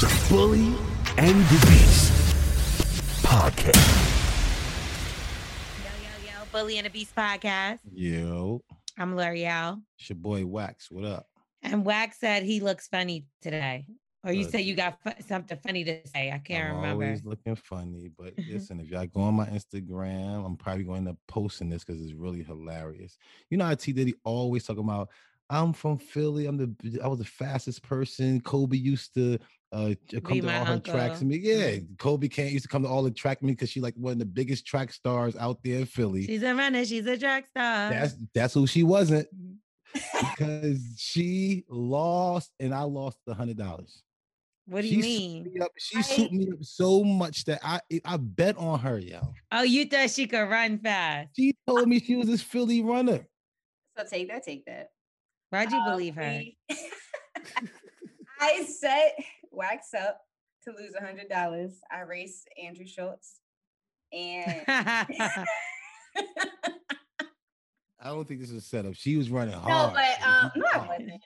the Bully and the Beast podcast. Yo, yo, yo, Bully and the Beast podcast. Yo, I'm Lorel. it's your boy Wax. What up? And Wax said he looks funny today. Or you Look. said you got fu- something funny to say. I can't I'm remember. always looking funny, but listen, if y'all go on my Instagram, I'm probably going to posting this because it's really hilarious. You know how T Diddy always talking about, I'm from Philly. I'm the I was the fastest person. Kobe used to uh j- come to all her tracks uncle. me. Yeah, Kobe can't used to come to all the track me because she like one of the biggest track stars out there in Philly. She's a runner. She's a track star. That's that's who she wasn't Mm-hmm. because she lost and I lost the hundred dollars. what do you suited mean? me up- she suited me up so much that I I bet on her, yo. Oh, you thought she could run fast. She told me she was this Philly runner. So take that, take that. Why'd you Um, believe her? we- I set Wax up to lose a hundred dollars. I raced Andrew Schulz, and I don't think this was set up. She was running hard. no, hard. but um, no, I wasn't.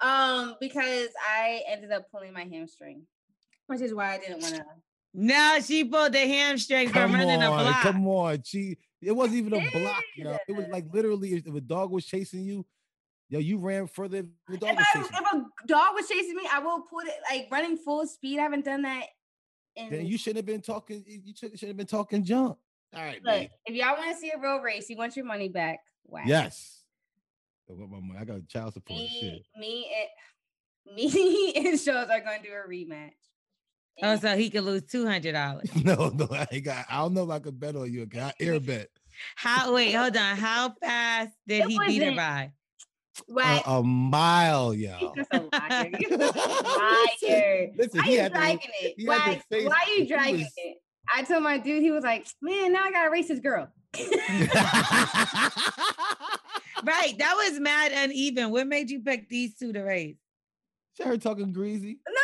Um, because I ended up pulling my hamstring, which is why I didn't want to. no, she pulled the hamstring from Come running a on, block. come on. She it wasn't even a It block, yo. It was like literally if, if a dog was chasing you, yo, you ran further than the dog If, was I, if a dog was chasing me, I will put it like running full speed. I haven't done that. you. In, Then you shouldn't have been talking. You should have been talking junk. All right, look, man. if y'all want to see a real race, you want your money back. Wax. Yes. I want my money. I got child support and shit. me, me and me and shows are going to do a rematch. Oh, so he could lose two hundred dollars. No, no, I ain't got. I don't know if I could bet on you. I air bet. How? Wait, hold on. How fast did It he beat her wasn't- by? A, a mile, yo. he's just a liar. You're liar. Listen, Why you had to- dragging it? he had to why you dragging was- it? I told my dude, he was like, man, now I gotta race this girl. Right, that was mad uneven. What made you pick these two to race? She heard talking greasy. No,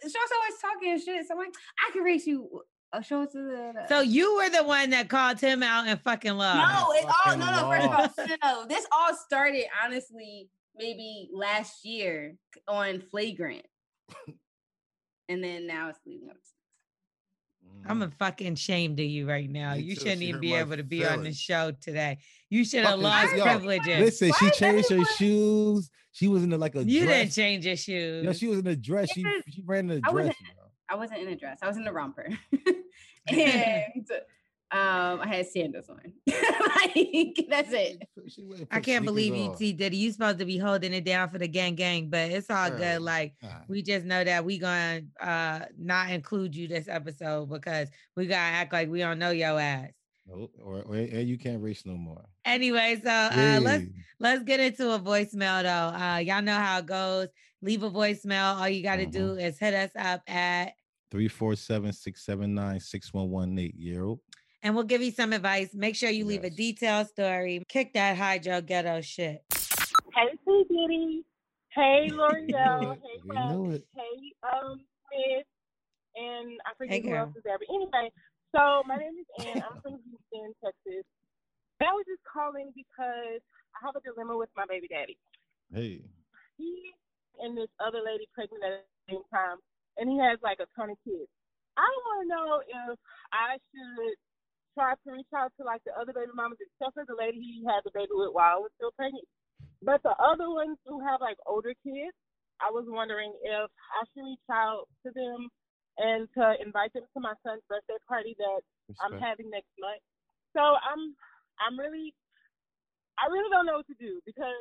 because Shaw's always talking shit. So I'm like, I can race you. Show us to the. So you were the one that called him out and fucking love. no, it all no no. First of all, no, no, no. This all started honestly maybe last year on flagrant, and then now it's leading up. I'm a fucking ashamed of you right now. Me you too. shouldn't She even be able to be on the show today. You should have Fucking- lost Yo, privileges. Listen, Why she is changed her shoes. She was in a, like a you didn't change your shoes. No, she was in a dress. She she ran in a I dress. Wasn't- yo. I wasn't in a dress. I was in a romper, and um, I had sandals on. like that's it. She went and I can't believe you, on. T Diddy. You supposed to be holding it down for the gang gang, but it's all Girl, good. Like All right. we just know that we gonna uh not include you this episode because we gotta act like we don't know your ass. Nope, or, or and you can't race no more. Anyway, so uh let's let's get into a voicemail though. Uh y'all know how it goes. Leave a voicemail. All you gotta Mhm. do is hit us up at 347-679-6118. Yo. and we'll give you some advice. Make sure you leave a detailed story. Kick that hydro ghetto shit. Hey, P. Diddy. Hey, Lorel. it. hey, We it. Hey, um, Smith. And I forget who girl. else is there. But anyway, so my name is Ann. I'm from Houston, Texas. And I was just calling because I have a dilemma with my baby daddy. Hey. He and this other lady pregnant at the same time, and he has like a ton of kids. I want to know if I should try to reach out to like the other baby mamas, except for the lady he had the baby with while I was still pregnant. But the other ones who have like older kids, I was wondering if I should reach out to them and to invite them to my son's birthday party that I'm having next month. So I'm I'm really I really don't know what to do because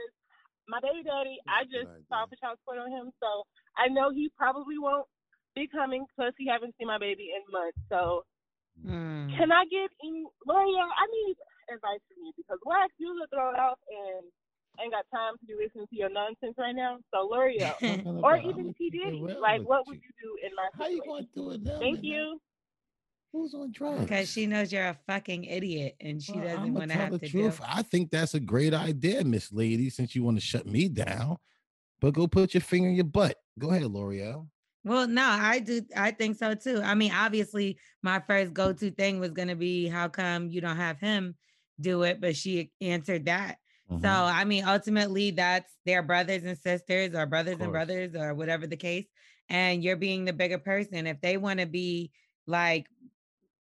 my baby daddy, I That's good just saw idea. for child support on him, so I know he probably won't be coming. Plus, he haven't seen my baby in months. So Hmm. can I get any Lorel? I need advice from you because Wax, you look thrown off and I ain't got time to be listening to your nonsense right now. So Lorel. Or about, even I'ma P. Diddy. Like, what would you do in my How you situation? going to do it now? Thank man? you. Who's on drugs? Because she knows you're a fucking idiot and she Well, doesn't want to tell have the to truth. do. I think that's a great idea, Miss Lady, since you want to shut me down. But go put your finger in your butt. Go ahead, Lorel. Well, no, I do. I think so too. I mean, obviously, my first go to thing was going to be, how come you don't have him do it? But she answered that. So, Mhm. I mean, ultimately, that's their brothers and sisters, or brothers and brothers, or whatever the case. and you're being the bigger person. If they want to be like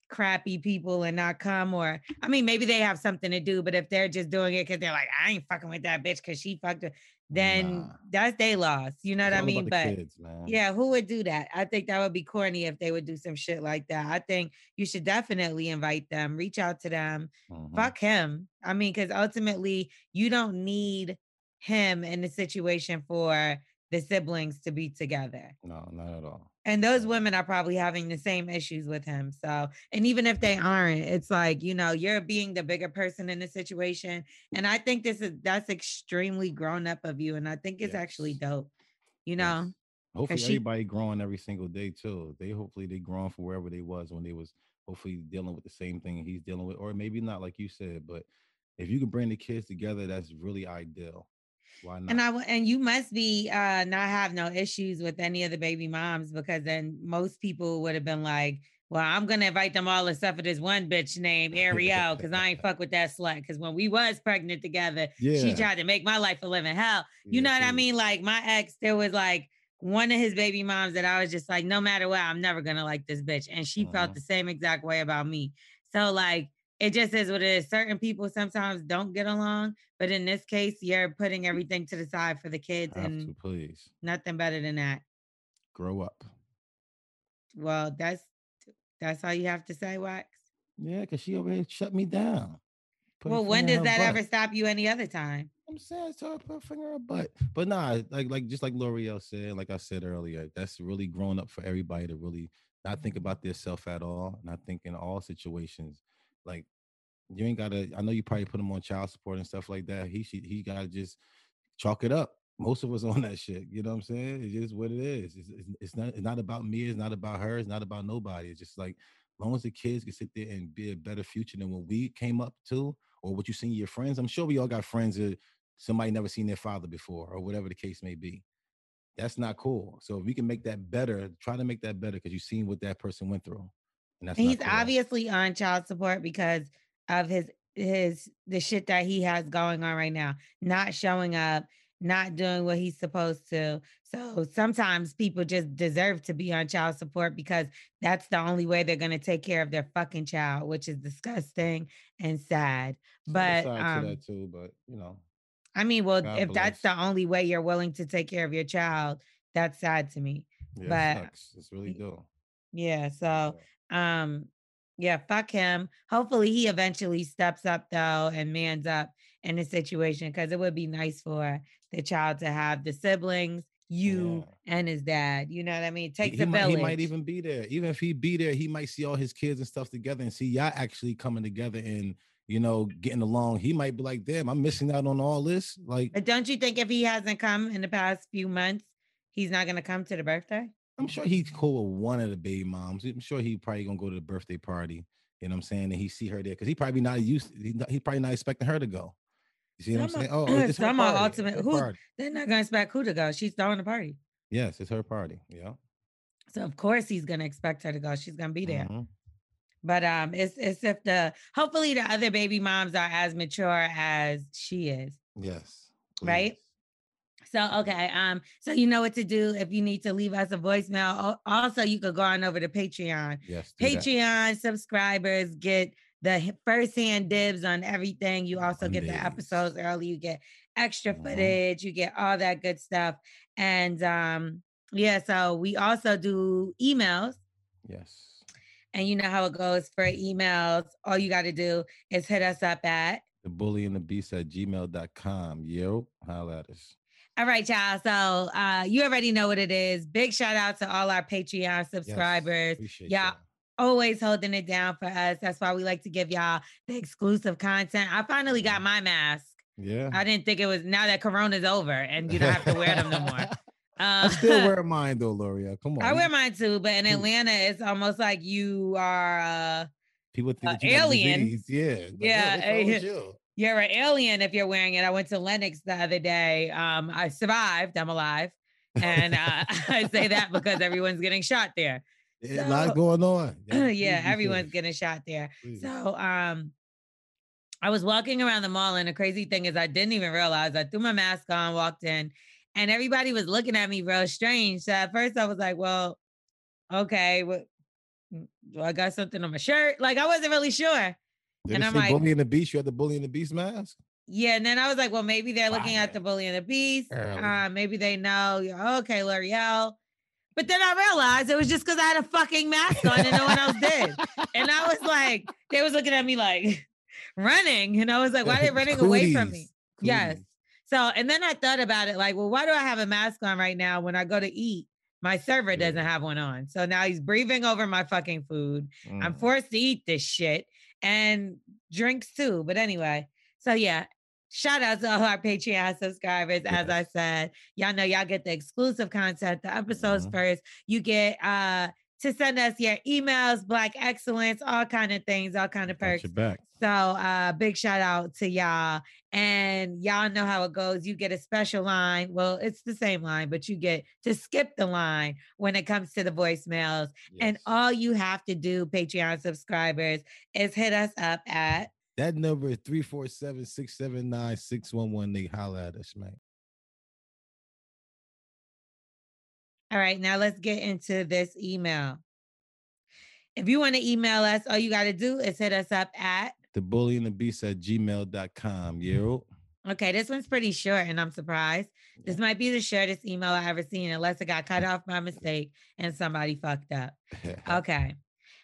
crappy people and not come or I mean maybe they have something to do, but if they're just doing it because they're like, I ain't fucking with that bitch because she fucked her, then Nah. that's they lost. You know what I mean? But kids, yeah, who would do that? I think that would be corny if they would do some shit like that. I think you should definitely invite them, reach out to them, Mhm. fuck him. I mean, because ultimately you don't need him in the situation for the siblings to be together. No, not at all. And those women are probably having the same issues with him. So, and even if they aren't, it's like, you know, you're being the bigger person in the situation. And I think this is that's extremely grown up of you. And I think it's actually dope, you Yes. know. Hopefully, she- everybody growing every single day too. They hopefully they growing from wherever they was when they was hopefully dealing with the same thing he's dealing with, or maybe not, like you said. But if you can bring the kids together, that's really ideal. Why not? And I and you must be uh not have no issues with any of the baby moms because then most people would have been like, well, I'm gonna invite them all except for this one bitch named Ariel because I ain't fuck with that slut. Because when we was pregnant together, she tried to make my life a living hell. You Yeah, know what I mean? Like my ex, there was like one of his baby moms that I was just like, no matter what, I'm never gonna like this bitch. And she felt Mhm. the same exact way about me. So like it just is what it is. Certain people sometimes don't get along, but in this case, you're putting everything to the side for the kids and to please nothing better than that. grow up. Well, that's that's all you have to say, Wax. Yeah, because she over here shut me down. Put Well, when does that butt. ever stop you any other time? I'm saying so I put a finger in her butt. But nah, like like just like Lorel said, like I said earlier, that's really grown up for everybody to really not think about their self at all. Not think in all situations. Like you ain't gotta. I know you probably put him on child support and stuff like that. He should he gotta just chalk it up. Most of us on that shit. You know what I'm saying? It's just what it is. It's, it's, it's not it's not about me. It's not about her. It's not about nobody. It's just like as long as the kids can sit there and be a better future than what we came up to, or what you seen your friends. I'm sure we all got friends that somebody never seen their father before, or whatever the case may be. That's not cool. So if we can make that better, try to make that better because you've seen what that person went through. And He's obviously on child support because of his his the shit that he has going on right now. Not showing up, not doing what he's supposed to. So sometimes people just deserve to be on child support because that's the only way they're going to take care of their fucking child, which is disgusting and sad. But side to um, that too, but you know, I mean, well, God if that's the only way you're willing to take care of your child, that's sad to me. yeah, but- it sucks. It's really do. Yeah. So um yeah fuck him hopefully he eventually steps up though and mans up in the situation because it would be nice for the child to have the siblings you and his dad you know what i mean it He- takes he, a might, village he might even be there. Even if he be there, he might see all his kids and stuff together and see y'all actually coming together and you know getting along. He might be like, "Damn, I'm missing out on all this." Like, but don't you think if he hasn't come in the past few months he's not going to come to the birthday I'm sure he's cool with one of the baby moms. I'm sure he probably gonna go to the birthday party. You know what I'm saying? And he see her there because he probably not used. He, not- he probably not expecting her to go. You see what I'm saying? are- Oh, it's her party. It's ultimate- her who- party. they're not to expect who to go she's throwing the party Yes, it's her party. Yeah. so of course he's going to expect her to go she's going to be there Mhm. But um, it's it's if the hopefully the other baby moms are as mature as she is. Yes. Right? So okay, um, so you know what to do if you need to leave us a voicemail. Also, you could go on over to Patreon. Yes. do that. Patreon subscribers get the first-hand dibs on everything. You also get the episodes early. You get extra Mhm. footage. You get all that good stuff. And um, yeah, so we also do emails. Yes. And you know how it goes for emails. All you got to do is hit us up at. The bully and the beast at gmail.com. Yo, holla at us. All right, y'all. So uh, you already know what it is. Big shout out to all our Patreon subscribers. Yeah. y'all. Always holding it down for us. That's why we like to give y'all the exclusive content. I finally got my mask. Yeah. I didn't think it was now that Corona's over and you don't have to wear them no more. I Uh, still wear mine though, Loria. Come on. I wear mine too, but in. Atlanta, it's almost like you are uh People think uh, that alien. Yeah. Like, "Oh, Yeah, what's wrong with you?" you're an alien if you're wearing it. I went to Lenox the other day. Um, I survived. I'm alive. And uh, I say that because everyone's getting shot there. Yeah, a lot going on. yeah, please everyone's getting shot there. Please. So um I was walking around the mall and the crazy thing is I didn't even realize I threw my mask on, walked in, and everybody was looking at me real strange. So at first I was like, well, okay, what mm, do I got something on my shirt? Like I wasn't really sure. Did And I'm like- Bully and the Beast? You had the Bully and the Beast mask? Yeah, and then I was like, well, maybe they're looking at the Bully and the Beast. Uh, maybe they know. Okay, Lorel. But then I realized it was just because I had a fucking mask on and no one else did. And I was like, they was looking at me like running. And I was like, why are they running away from me? Cooties. Yes. So, and then I thought about it like, well, why do I have a mask on right now when I go to eat? My server doesn't have one on. So now he's breathing over my fucking food. I'm Mm. forced to eat this shit and drinks too. But anyway, so yeah, shout out to all our Patreon subscribers. As I said, y'all know y'all get the exclusive content, the episodes Mhm. first. You get uh to send us your emails, black excellence, all kind of things, all kind of perks. So uh big shout out to y'all. And y'all know how it goes. You get a special line. Well, it's the same line, but you get to skip the line when it comes to the voicemails. And all you have to do, Patreon subscribers, is hit us up at that number is 347-679-6118. They holla at us, man. all right. Now let's get into this email. If you want to email us, all you got to do is hit us up at The bully and the beast at gmail.com. Mm-hmm. Yo. okay. This one's pretty short, and I'm surprised. This might be the shortest email I ever seen, unless it got cut off by mistake and somebody fucked up. Okay.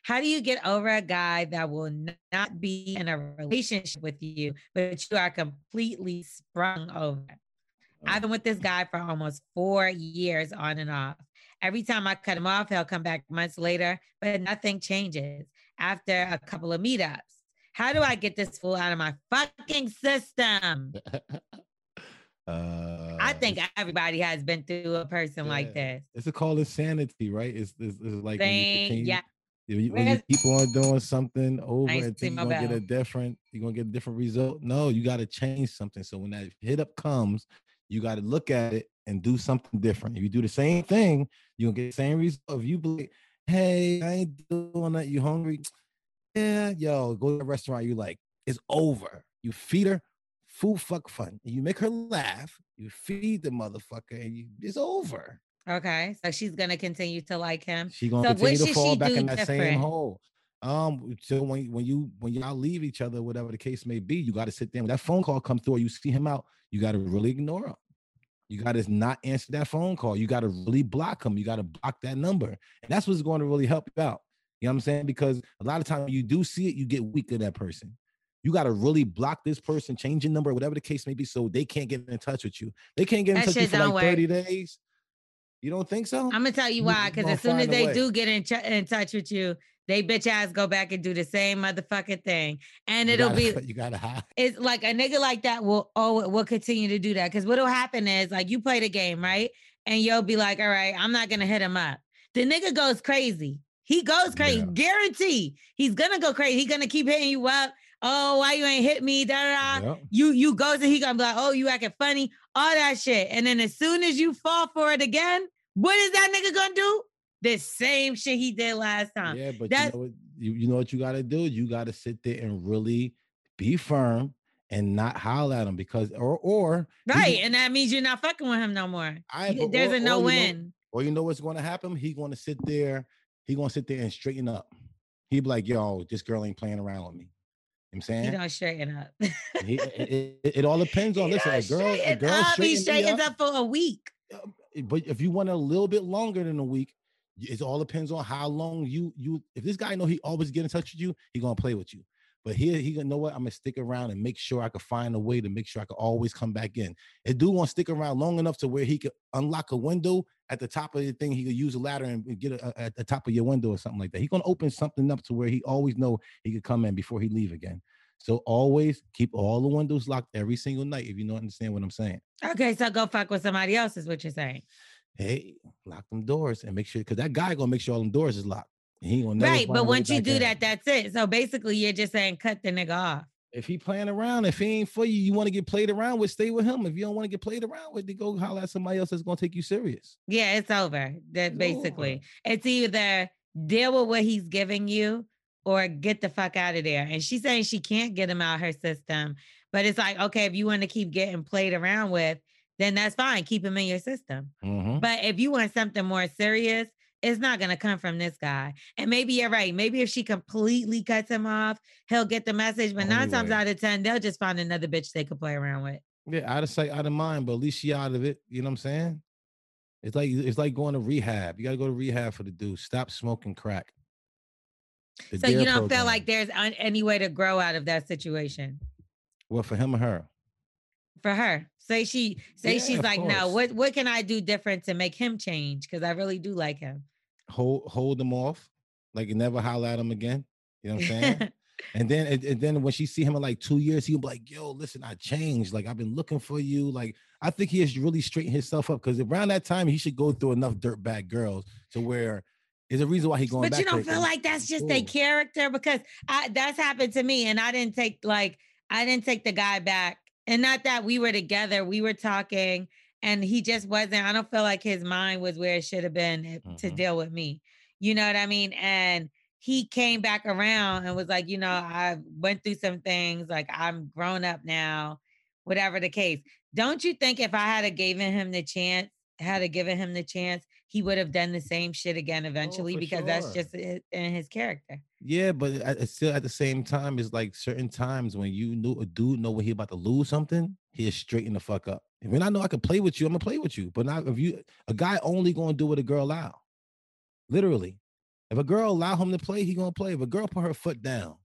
How do you get over a guy that will not be in a relationship with you, but you are completely sprung over? I've oh. been with this guy for almost four years on and off. Every time I cut him off, he'll come back months later, but nothing changes after a couple of meetups. How do I get this fool out of my fucking system? uh, I think everybody has been through a person like Yeah. this. it's a call insanity, right? It's, it's, it's like when you, yeah. when you, when you keep on doing something over Nice and think you're gonna get a different, you're gonna get a different result. No, you got to change something. So when that hit up comes, you got to look at it and do something different. If you do the same thing, you're gonna get the same result. If you believe, hey, I ain't doing that, you hungry? Yeah, yo, go to a restaurant, you like, it's over. You feed her food fuck fun. You make her laugh, you feed the motherfucker, and you, it's over. Okay. So she's going to continue to like him. She gonna So continue to fall back in that same hole. Um, so when when you when y'all leave each other, whatever the case may be, you got to sit there. When that phone call come through, or you see him out, you got to really ignore him. You got to not answer that phone call. You got to really block him. You got to block that number, and that's what's going to really help you out. You know what I'm saying? Because a lot of times you do see it, you get weak to that person. You got to really block this person, change your number, whatever the case may be, so they can't get in touch with you. They can't get in That touch with you for like work. 30 days. You don't think so? I'm gonna tell you why. Because as soon as they do get in, ch- in touch with you, they bitch ass go back and do the same motherfucking thing, and it'll gotta- be you gotta hide. it's like a nigga like that will oh will continue to do that. Because what'll happen is like you play the game right, and you'll be like, all right, I'm not gonna hit him up. The nigga goes crazy. He goes crazy. Yeah. Guarantee. He's gonna go crazy. He's gonna keep hitting you up. Oh, why you ain't hit me? Da da da. Yep. You you goes and he gonna be like, oh, you acting funny, all that shit. And then as soon as you fall for it again, what is that nigga gonna do? The same shit he did last time. Yeah, but that- you know what you, you know what you gotta do? You gotta sit there and really be firm and not howl at him because or or Right. And that means you're not fucking with him no more. I There's or- a no or you know- win. or you know what's gonna happen? He's gonna sit there, he gonna sit there and straighten up. He'd be like, yo, this girl ain't playing around with me. You know what I'm He saying? don't straighten up. He- it, it- it all depends on He listen, a girl, a girl up. He straightens straightens up for a week. Um, but if you want a little bit longer than a week, it all depends on how long you you. If this guy know he always get in touch with you, he gonna play with you. But here he gonna know what I'm gonna stick around and make sure I can find a way to make sure I can always come back in. And do want to stick around long enough to where he could unlock a window at the top of the thing. He could use a ladder and get a, a- at the top of your window or something like that. He gonna open something up to where he always know he could come in before he leave again. So always keep all the windows locked every single night. If you don't understand what I'm saying. Okay, so go fuck with somebody else, is what you're saying. hey, lock them doors and make sure because that guy gonna make sure all them doors is locked. He gonna never Right. But once you do that, that's it. So basically, you're just saying cut the nigga off. if he playing around, if he ain't for you, you want to get played around with, stay with him. If you don't want to get played around with, then go holler at somebody else that's gonna take you serious. Yeah, it's over. That It's basically, over. it's either deal with what he's giving you or get the fuck out of there. And she's saying she can't get him out her system, but it's like, okay, if you want to keep getting played around with, then that's fine. Keep him in your system. Mhm. But if you want something more serious, it's not gonna come from this guy. And maybe you're right. Maybe if she completely cuts him off, he'll get the message. But Only nine times out of ten, they'll just find another bitch they could play around with. Yeah, out of sight, out of mind, but at least she out of it. You know what I'm saying? It's like it's like going to rehab. You gotta go to rehab for the dude. Stop smoking crack. The So you don't feel like there's any way to grow out of that situation well for him or her. for her. Say she say Yeah, she's like, no, what what can I do different to make him change? Because I really do like him. Hold hold them off, like never holler at him again. You know what I'm saying? and then and, and then when she see him in like two years, he'll be like, "Yo, listen, I changed. Like I've been looking for you. Like I think he has really straightened himself up because around that time he should go through enough dirtbag girls to where there's a reason why he going but you don't feel and like that's just a character because I that's happened to me and I didn't take like I didn't take the guy back. And not that we were together, we were talking and he just wasn't I don't feel like his mind was where it should have been eh, to Mhm. deal with me. You know what I mean? And he came back around and was like, you know, I went through some things, like I'm grown up now, whatever the case. Don't you think if I had a given him the chance, had a given him the chance, he would have done the same shit again eventually Oh, because that's just in his character. Yeah, but at, still at the same time, it's like certain times when you knew a dude know when he about to lose something, he'll straighten the fuck up. And when I know I can play with you, I'm gonna play with you. But not if you a guy only gonna do what a girl allow. Literally. If a girl allow him to play, he gonna play. If a girl put her foot down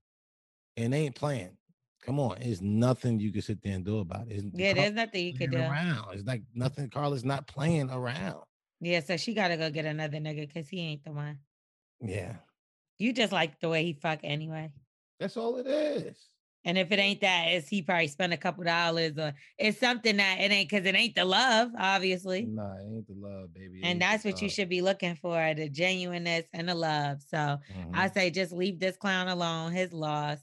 and they ain't playing, come on, there's nothing you can sit there and do about it. It's- Yeah, there's nothing you can do. around. It's like nothing. Carla's not playing around. Yeah, so she gotta go get another nigga because he ain't the one. Yeah, You just like the way he fuck anyway. that's all it is. And if it ain't that, it's he probably spent a couple dollars or it's something that it ain't because it ain't the love, obviously. Nah, it ain't the love, baby. It And that's what you should be looking for the genuineness and the love. So Mhm. I say just leave this clown alone, his loss.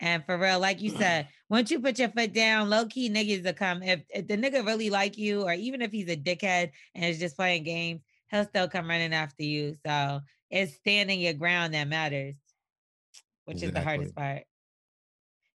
And for real, like you said, once you put your foot down, low key niggas will come. If, if the nigga really like you, or even if he's a dickhead and is just playing games, he'll still come running after you. So it's standing your ground that matters, which is the hardest part.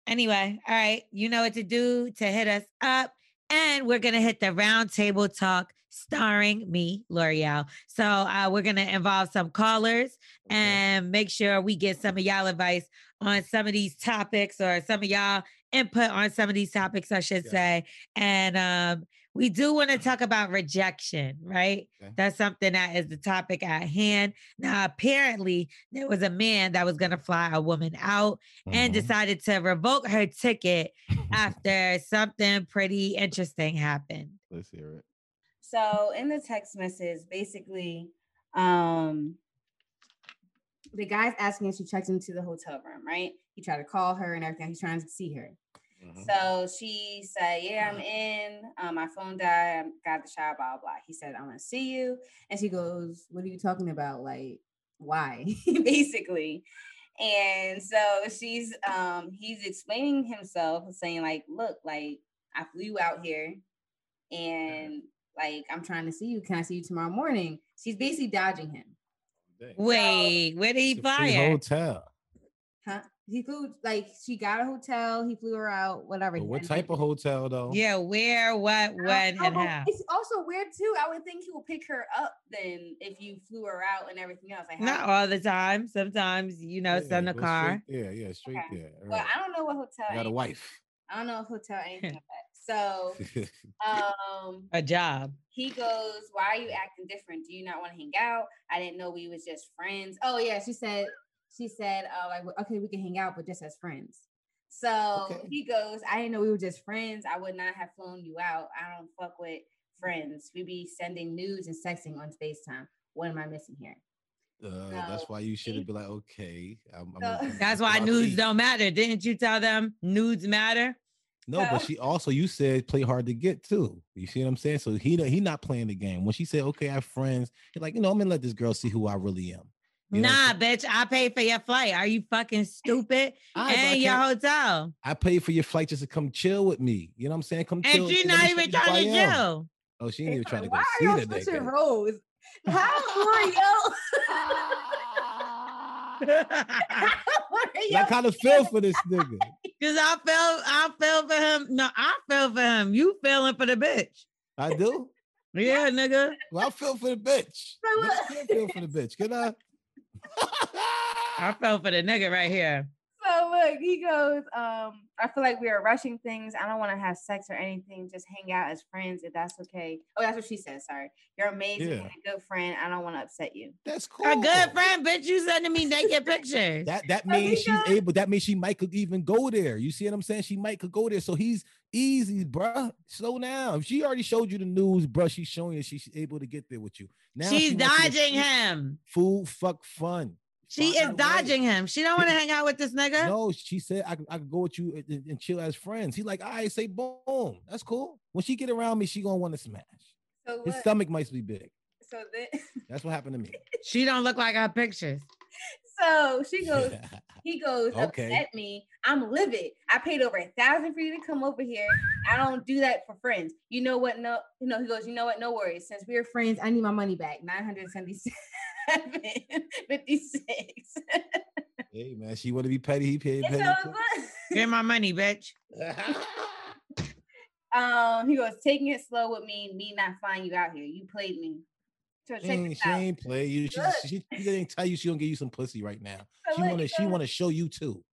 Anyway, all right, you know what to do to hit us up. And we're gonna hit the roundtable talk starring me, Lorel. So uh, we're gonna involve some callers and make sure we get some of y'all advice on some of these topics or some of y'all input on some of these topics, I should Yeah. say. And um, we do want to talk about rejection, right? Okay. That's something that is the topic at hand. Now, apparently, there was a man that was going to fly a woman out and Mhm. decided to revoke her ticket after something pretty interesting happened. Let's hear it. So in the text message, basically, um, the guy's asking if she checked into the hotel room, right? He tried to call her and everything. He's trying to see her. Mhm. So she said, Yeah, I'm in. Um, my phone died. I got the shower, blah, blah, blah. He said, I want to see you. And she goes, What are you talking about? Like, why? Basically. And so she's um he's explaining himself, saying, like, look, like I flew out here and like I'm trying to see you. Can I see you tomorrow morning? She's basically dodging him. Dang. Wait, where did he It's a free fly hotel. Huh? He flew like she got a hotel, he flew her out, whatever. But what type of hotel though? Yeah, where, what, I don't when, and how. It's also weird too. I would think he will pick her up then if you flew her out and everything else. Like how- Not all the time. Sometimes, you know, Yeah, send a go car. straight- yeah, yeah, straight Okay. there. Well, right. I don't know what hotel. I got a wife. I don't know if hotel anything like that. So um A job. he goes, Why are you acting different? Do you not want to hang out? I didn't know we was just friends. Oh yeah, she said, she said, uh, like, okay, we can hang out, but just as friends. So Okay. he goes, I didn't know we were just friends. I would not have flown you out. I don't fuck with friends. We'd be sending nudes and sexting on FaceTime. What am I missing here? Uh, that's why you should he- have been like, okay. I'm, I'm No. gonna- That's why nudes don't matter. Didn't you tell them nudes matter? No, No. but she also you said play hard to get too. You see what I'm saying? So he he not playing the game. When she said, okay, I have friends, he's like, you know, I'm gonna let this girl see who I really am. You know nah, bitch, I paid for your flight. Are you fucking stupid? All right, but I and your hotel. I paid for your flight just to come chill with me. You know what I'm saying? Come chill. And she's let not even trying to I chill. Oh, she ain't even trying to go Why see are y'all switching nigga. roles? How are y'all? I kind of feel for this nigga. Cause I feel I feel for him. No, I feel for him. You feeling for the bitch. I do. Yeah, nigga. Well, I feel for the bitch. So Let's feel for the bitch. Can I? I fell for the nigga right here. So look, he goes, um, I feel like we are rushing things. I don't want to have sex or anything. Just hang out as friends if that's okay. Oh, that's what she said. Sorry. You're amazing Yeah. and a good friend. I don't want to upset you. That's cool. A good friend, bitch. You sending me naked pictures. That that So means she's goes- able. That means she might could even go there. You see what I'm saying? She might could go there. So he's easy, bruh. Slow down. If she already showed you the news, bruh, she's showing you she's able to get there with you. Now She's she wants you to dodging him. Food, fuck, fun. She Find is a way. dodging him. She don't want to hang out with this nigga. No, she said I could, I could go with you and, and chill as friends. He like, I say boom. That's cool. When she get around me, she gonna want to smash. So His stomach might be big. so then, That's what happened to me. She don't look like her pictures. so she goes, he goes, Okay. upset me. I'm livid. I paid over a thousand for you to come over here. I don't do that for friends. You know what? No, you know, he goes, you know what? No worries. Since we're friends, I need my money back. 977 56. hey man, she want to be petty. He paid petty. so, too. Get my money, bitch. um, he goes, taking it slow with me, me not flying you out here. You played me. So She ain't, she ain't play you. She, Look. she, she didn't tell you she gonna give you some pussy right now. So She wanna she wanna show you too.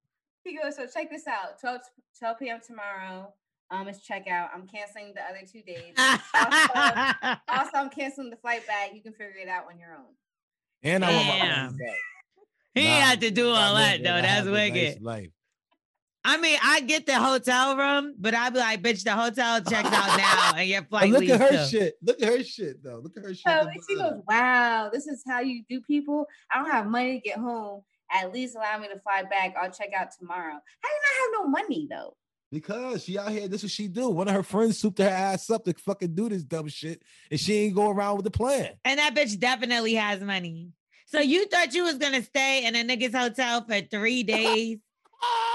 He goes, so check this out. 12, 12 p.m. tomorrow. Um, it's checkout. I'm canceling the other two days. also, I'm canceling the flight back. You can figure it out on your own. And I want my Damn. money back. he Nah, had to do all live that it. though. That's have a nice wicked. life. I mean, I get the hotel room, but I'd be like, bitch, the hotel checks out now and your But flight look leaves at her too. shit. Look at her shit though. Look at her shit. So at the and she bottom. goes, wow, this is how you do people. I don't have money to get home. At least allow me to fly back. I'll check out tomorrow. How do you not have no money though? Because she out here, this is what she do. One of her friends souped her ass up to fucking do this dumb shit, and she ain't go around with the plan. And that bitch definitely has money. So you thought you was gonna stay in a nigga's hotel for three days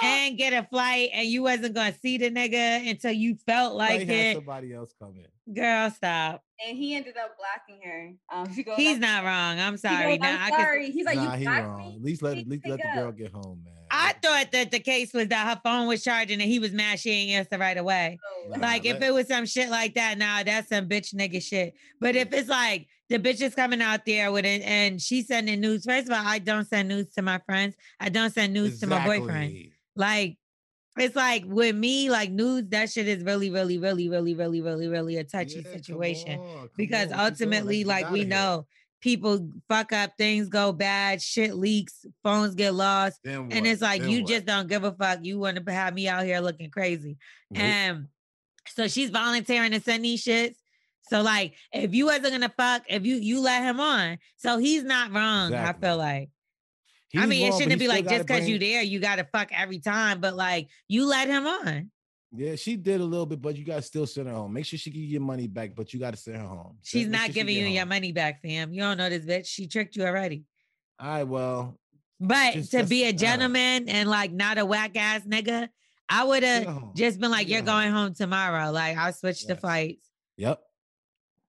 and get a flight, and you wasn't gonna see the nigga until you felt like Might have it. somebody else come in. Girl, stop. And he ended up blocking her. Um, she goes, He's not wrong. I'm sorry. goes, Now I'm I can. sorry. He's like, nah, you he wrong. me. At least let at least let the girl get home, man. I thought that the case was that her phone was charging and he was mad she ain't answer right away. Nah, Like if let- it was some shit like that, nah, that's some bitch nigga shit. But if it's like the bitch is coming out there with it and she's sending news. First of all, I don't send news to my friends. I don't send news to my boyfriend. Like it's like with me, like news, that shit is really, really, really, really, really, really, really a touchy Yeah, come situation. on, come because on, ultimately, like we know, people fuck up, things go bad, shit leaks, phones get lost. And it's like Then you what? just don't give a fuck. You want to have me out here looking crazy. Nope. And so she's volunteering to send these shits. So like if you wasn't gonna fuck, if you you let him on, so he's not wrong. I feel like. I mean, wrong, it shouldn't be like just because you there, you gotta fuck every time. But like you let him on. Yeah, she did a little bit, but you gotta still send her home. Make sure she give you your money back, but you gotta send her home. She's Make not sure giving get you your money back, fam. You don't know this bitch. She tricked you already. All right, well, But Just- to be a uh, gentleman and like not a whack ass nigga, I would have just been like, "You're going home tomorrow." Like I switched switch the Yes. flights. Yep.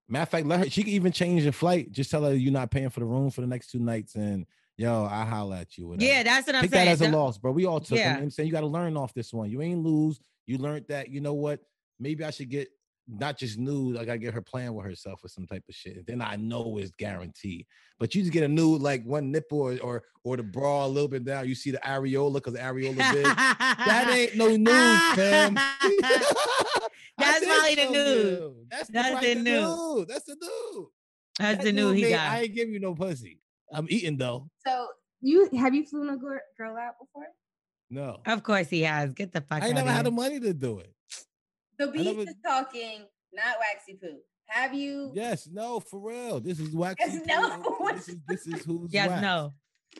Matter of fact, let her. She can even change the flight. Just tell her you're not paying for the room for the next two nights, and yo, I holler at you. whatever. Yeah, that's what I'm Take saying. that as a loss, bro. We all took. Yeah. Yeah. I'm saying you got to learn off this one. You ain't lose. You learned that. You know what? Maybe I should get not just nude. I gotta get her playing with herself or some type of shit. Then I know it's guaranteed. But you just get a nude like one nipple or or, or the bra a little bit down. You see the areola because areola big. that ain't no news, fam. That's did probably the show nude. That's, That's probably the the nude. nude. That's the nude. That's That the new nude he mean got. I ain't give you no pussy. I'm eating though. so you have you flown a girl out before? No. Of course he has. Get the fuck I ain't out never of had here. the money to do it. The beast never- is talking, not waxy poo. Have you? Yes, no, for real. This is wax. Yes, no. This is this is who's Yes, wax. no.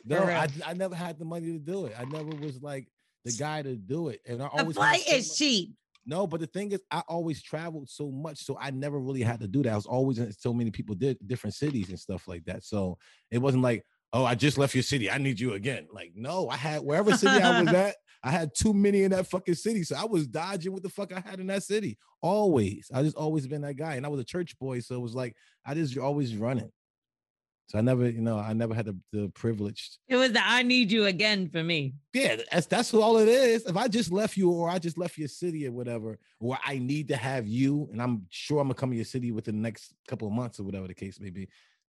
No, I. I never had the money to do it. I never was like the guy to do it. And I always had flight so is much- cheap. No, but the thing is, I always traveled so much, so I never really had to do that. I was always in so many people did different cities and stuff like that. So it wasn't like, oh, I just left your city. I need you again. Like, no, I had wherever city I was at, I had too many in that fucking city. So I was dodging what the fuck I had in that city. Always. I just always been that guy. And I was a church boy. So it was like I just always running. So I never, you know, I never had the, the privilege. It was the I need you again for me. Yeah, that's that's all it is. If I just left you or I just left your city or whatever, or I need to have you, and I'm sure I'm gonna come to your city within the next couple of months or whatever the case may be.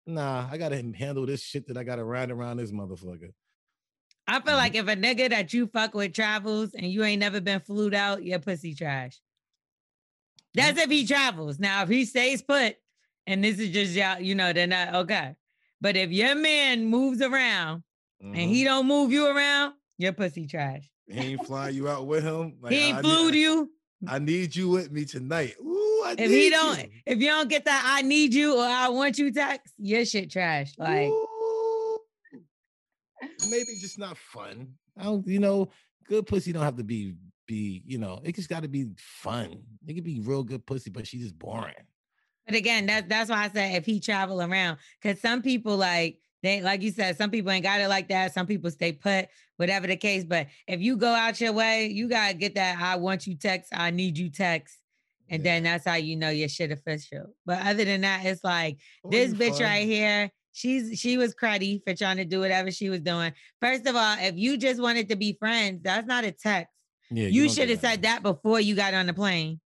Nah, I gotta handle this shit that I gotta ride around this motherfucker. I feel Mhm. like if a nigga that you fuck with travels and you ain't never been flued out, your pussy trash. That's if he travels. Now, if he stays put and this is just y'all, you know, then not okay. But if your man moves around and Mhm. he don't move you around, your pussy trash. he ain't flying you out with him. Like, he I ain't need- flued you. I need you with me tonight. Ooh, I If need he don't, you. if you don't get that I need you or I want you text, your shit trash. Like Ooh. Maybe it's just not fun. I don't, you know, good pussy don't have to be be, you know, it just got to be fun. It could be real good pussy, but she's just boring. But again, that's that's why I said if he travel around, because some people like they like you said, some people ain't got it like that. Some people stay put, whatever the case. But if you go out your way, you gotta get that I want you text, I need you text. And then that's how you know your shit official. But other than that, it's like this bitch fun. right here. She's she was cruddy for trying to do whatever she was doing. First of all, if you just wanted to be friends, that's not a text. Yeah, You, don't should have said that before you got on the plane.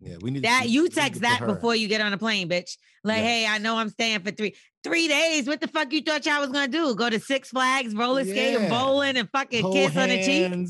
Yeah, we need That we- you text that before you get on a plane, bitch. Like, hey, I know I'm staying for three three days. What the fuck you thought y'all was gonna do? Go to Six Flags, roller skate, and bowling, and fucking Hold kiss on the cheek?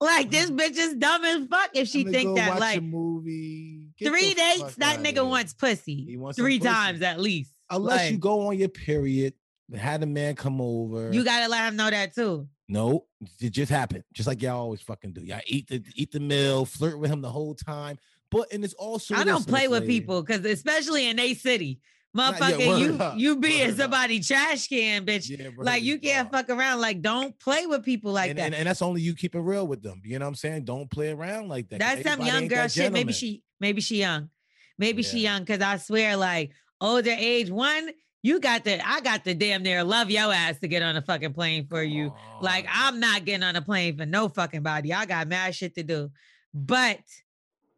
Like this bitch is dumb as fuck if she think that. watch a Like movie. Get three dates, that nigga wants pussy. He wants three pussy. times at least. Unless you go on your period, had a man come over. you gotta let him know that too. No, it just happened. Just like y'all always fucking do. Y'all eat the eat the meal, flirt with him the whole time. But and it's also I don't play with Lady. people because especially in a city, motherfucker, you you be in word up. somebody trash can, bitch. Yeah, like you can't fuck around. Like don't play with people like and, that. and, and that's only you keep it real with them. You know what I'm saying? Don't play around like that. That's some young girl shit. Maybe she, maybe she young. Maybe she young. Cause I swear, like older age, one, you got the, I got the damn near love your ass to get on a fucking plane for you. Like I'm not getting on a plane for no fucking body. I got mad shit to do. But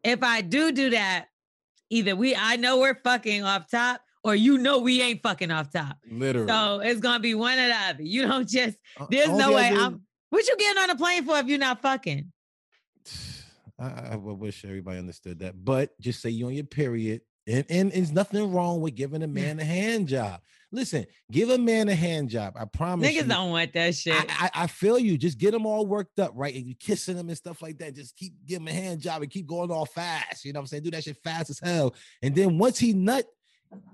if I do do that, either we, I know we're fucking off top, or you know we ain't fucking off top. literally. So it's gonna be one or the other. You don't just. There's no way. I'm. What you getting on a plane for if you're not fucking? I, I wish everybody understood that. But just say you on your period. And, and there's nothing wrong with giving a man a hand job. Listen, give a man a hand job. I promise you. Niggas don't want that shit. I, I, I feel you. Just get them all worked up, right? And you kissing them and stuff like that. Just keep giving him a hand job and keep going all fast. You know what I'm saying? Do that shit fast as hell. And then once he nut,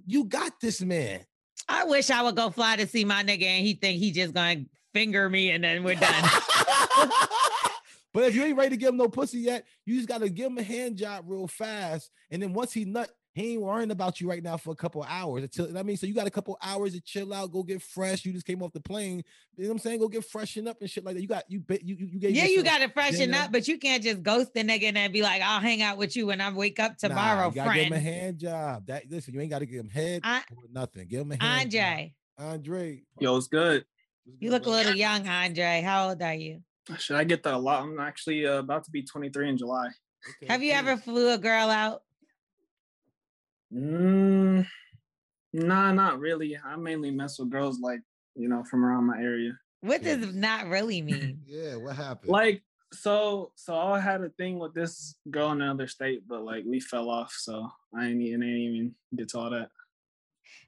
you got this man. I wish I would go fly to see my nigga and he think he just gonna finger me and then we're done. but if you ain't ready to give him no pussy yet, you just gotta give him a hand job real fast. And then once he nut, he ain't worrying about you right now for a couple of hours until I mean, so you got a couple hours to chill out, go get fresh. You just came off the plane. You know what I'm saying? Go get freshened up and shit like that. You got you bet you you, you gave yeah, you gotta freshen dinner. up, but you can't just ghost the nigga and then be like, I'll hang out with you when I wake up Nah, tomorrow, you gotta give him a friend. hand job. That listen, you ain't gotta give him head I- or nothing. Give him a hand. job. Andre, Andre. Yo, it's good. what's you look a little young, Andre. How old are you? Should I get that a lot? I'm actually uh, about to be 23 in July. Okay, Have you cool. ever flew a girl out? Mm, nah, not really. I mainly mess with girls like you know from around my area. What does Yes. not really mean? Yeah, what happened? Like so, so I had a thing with this girl in another state, but like we fell off. So I ain't, even- I ain't even get to all that.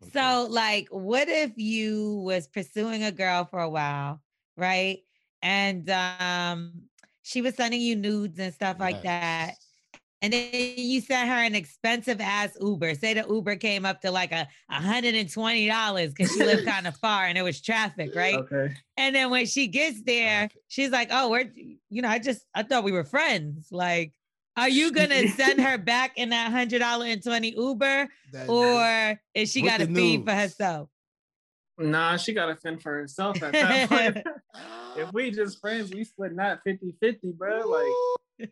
Okay. So, like, what if you was pursuing a girl for a while, right? And um, she was sending you nudes and stuff like that. And then you sent her an expensive ass Uber. Say the Uber came up to like a $120 because she lived kind of far and it was traffic, right? Okay. And then when she gets there, she's like, Oh, we're, you know, I just, I thought we were friends. Like, are you gonna send her back in that hundred dollar and twenty Uber, That- or is she got to the feed for herself? Nah, she got to fend for herself at that point. if we just friends, we split that 50-50, bro. Like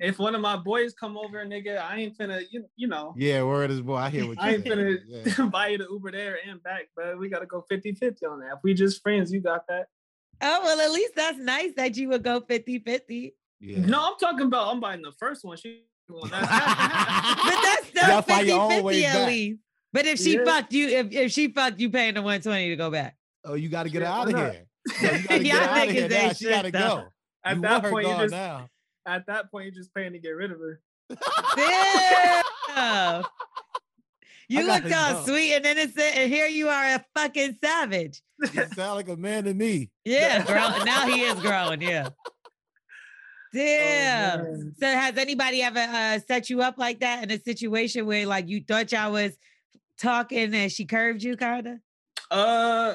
if one of my boys come over, nigga, I ain't finna, you, you know, yeah, word is boy. I hear what you I ain't saying. finna Yeah. buy you the Uber there and back, but we gotta go 50-50 on that. If we just friends, you got that. Oh, well, at least that's nice that you would go 50 50. yeah. No, I'm talking about I'm buying the first one. She. But that's still find 50 your own 50 way at back. least. But if she Yeah. fucked you, if, if she fucked you, paying the one twenty to go back. Oh, you got to get out of here. No, you gotta get Y'all out of here now. She got to though. go. At you that want her point, you gone just now. at that point you're just paying to get rid of her. Damn. You gotta looked all go. sweet and innocent, and here you are a fucking savage. You sound like a man to me. Yeah, girl. now he is growing. Yeah. Damn. man. so has anybody ever uh, set you up like that in a situation where like you thought y'all was talking and she curved you, kinda? Uh,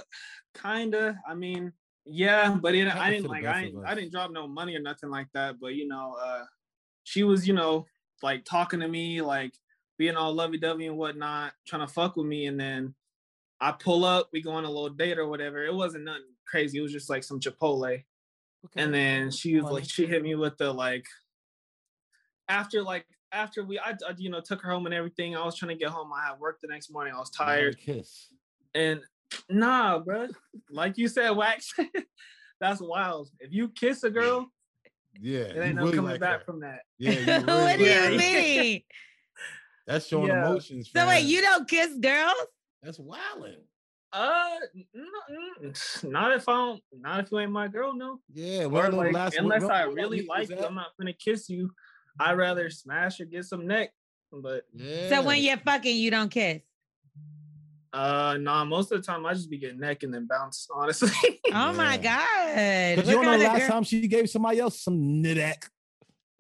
kinda. I mean, yeah, but it, I didn't like. I didn't. I didn't drop no money or nothing like that. But you know, uh, she was, you know, like talking to me, like being all lovey dovey and whatnot, trying to fuck with me, and then I pull up, we go on a little date or whatever. It wasn't nothing crazy. It was just like some Chipotle. Okay. and then she was like she hit me with the like after like after we I, I, you know took her home and everything i was trying to get home i had work the next morning i was tired Kiss. and nah bro like you said wax that's wild if you kiss a girl Yeah, it ain't no really coming like back her. from that Yeah, you what do you mean? That's showing Yeah. emotions. So wait, you don't kiss girls? That's wilding. uh no, mm, not if i don't not if you ain't my girl no Yeah, or one of those like last unless remember i really like you i'm not gonna kiss you i'd rather smash or get some neck but Yeah. So when you're fucking, you don't kiss. Uh, nah. Most of the time, I just be getting neck and then bounce. Honestly. Oh my god! Because you don't know the last girl- time she gave somebody else some nidak.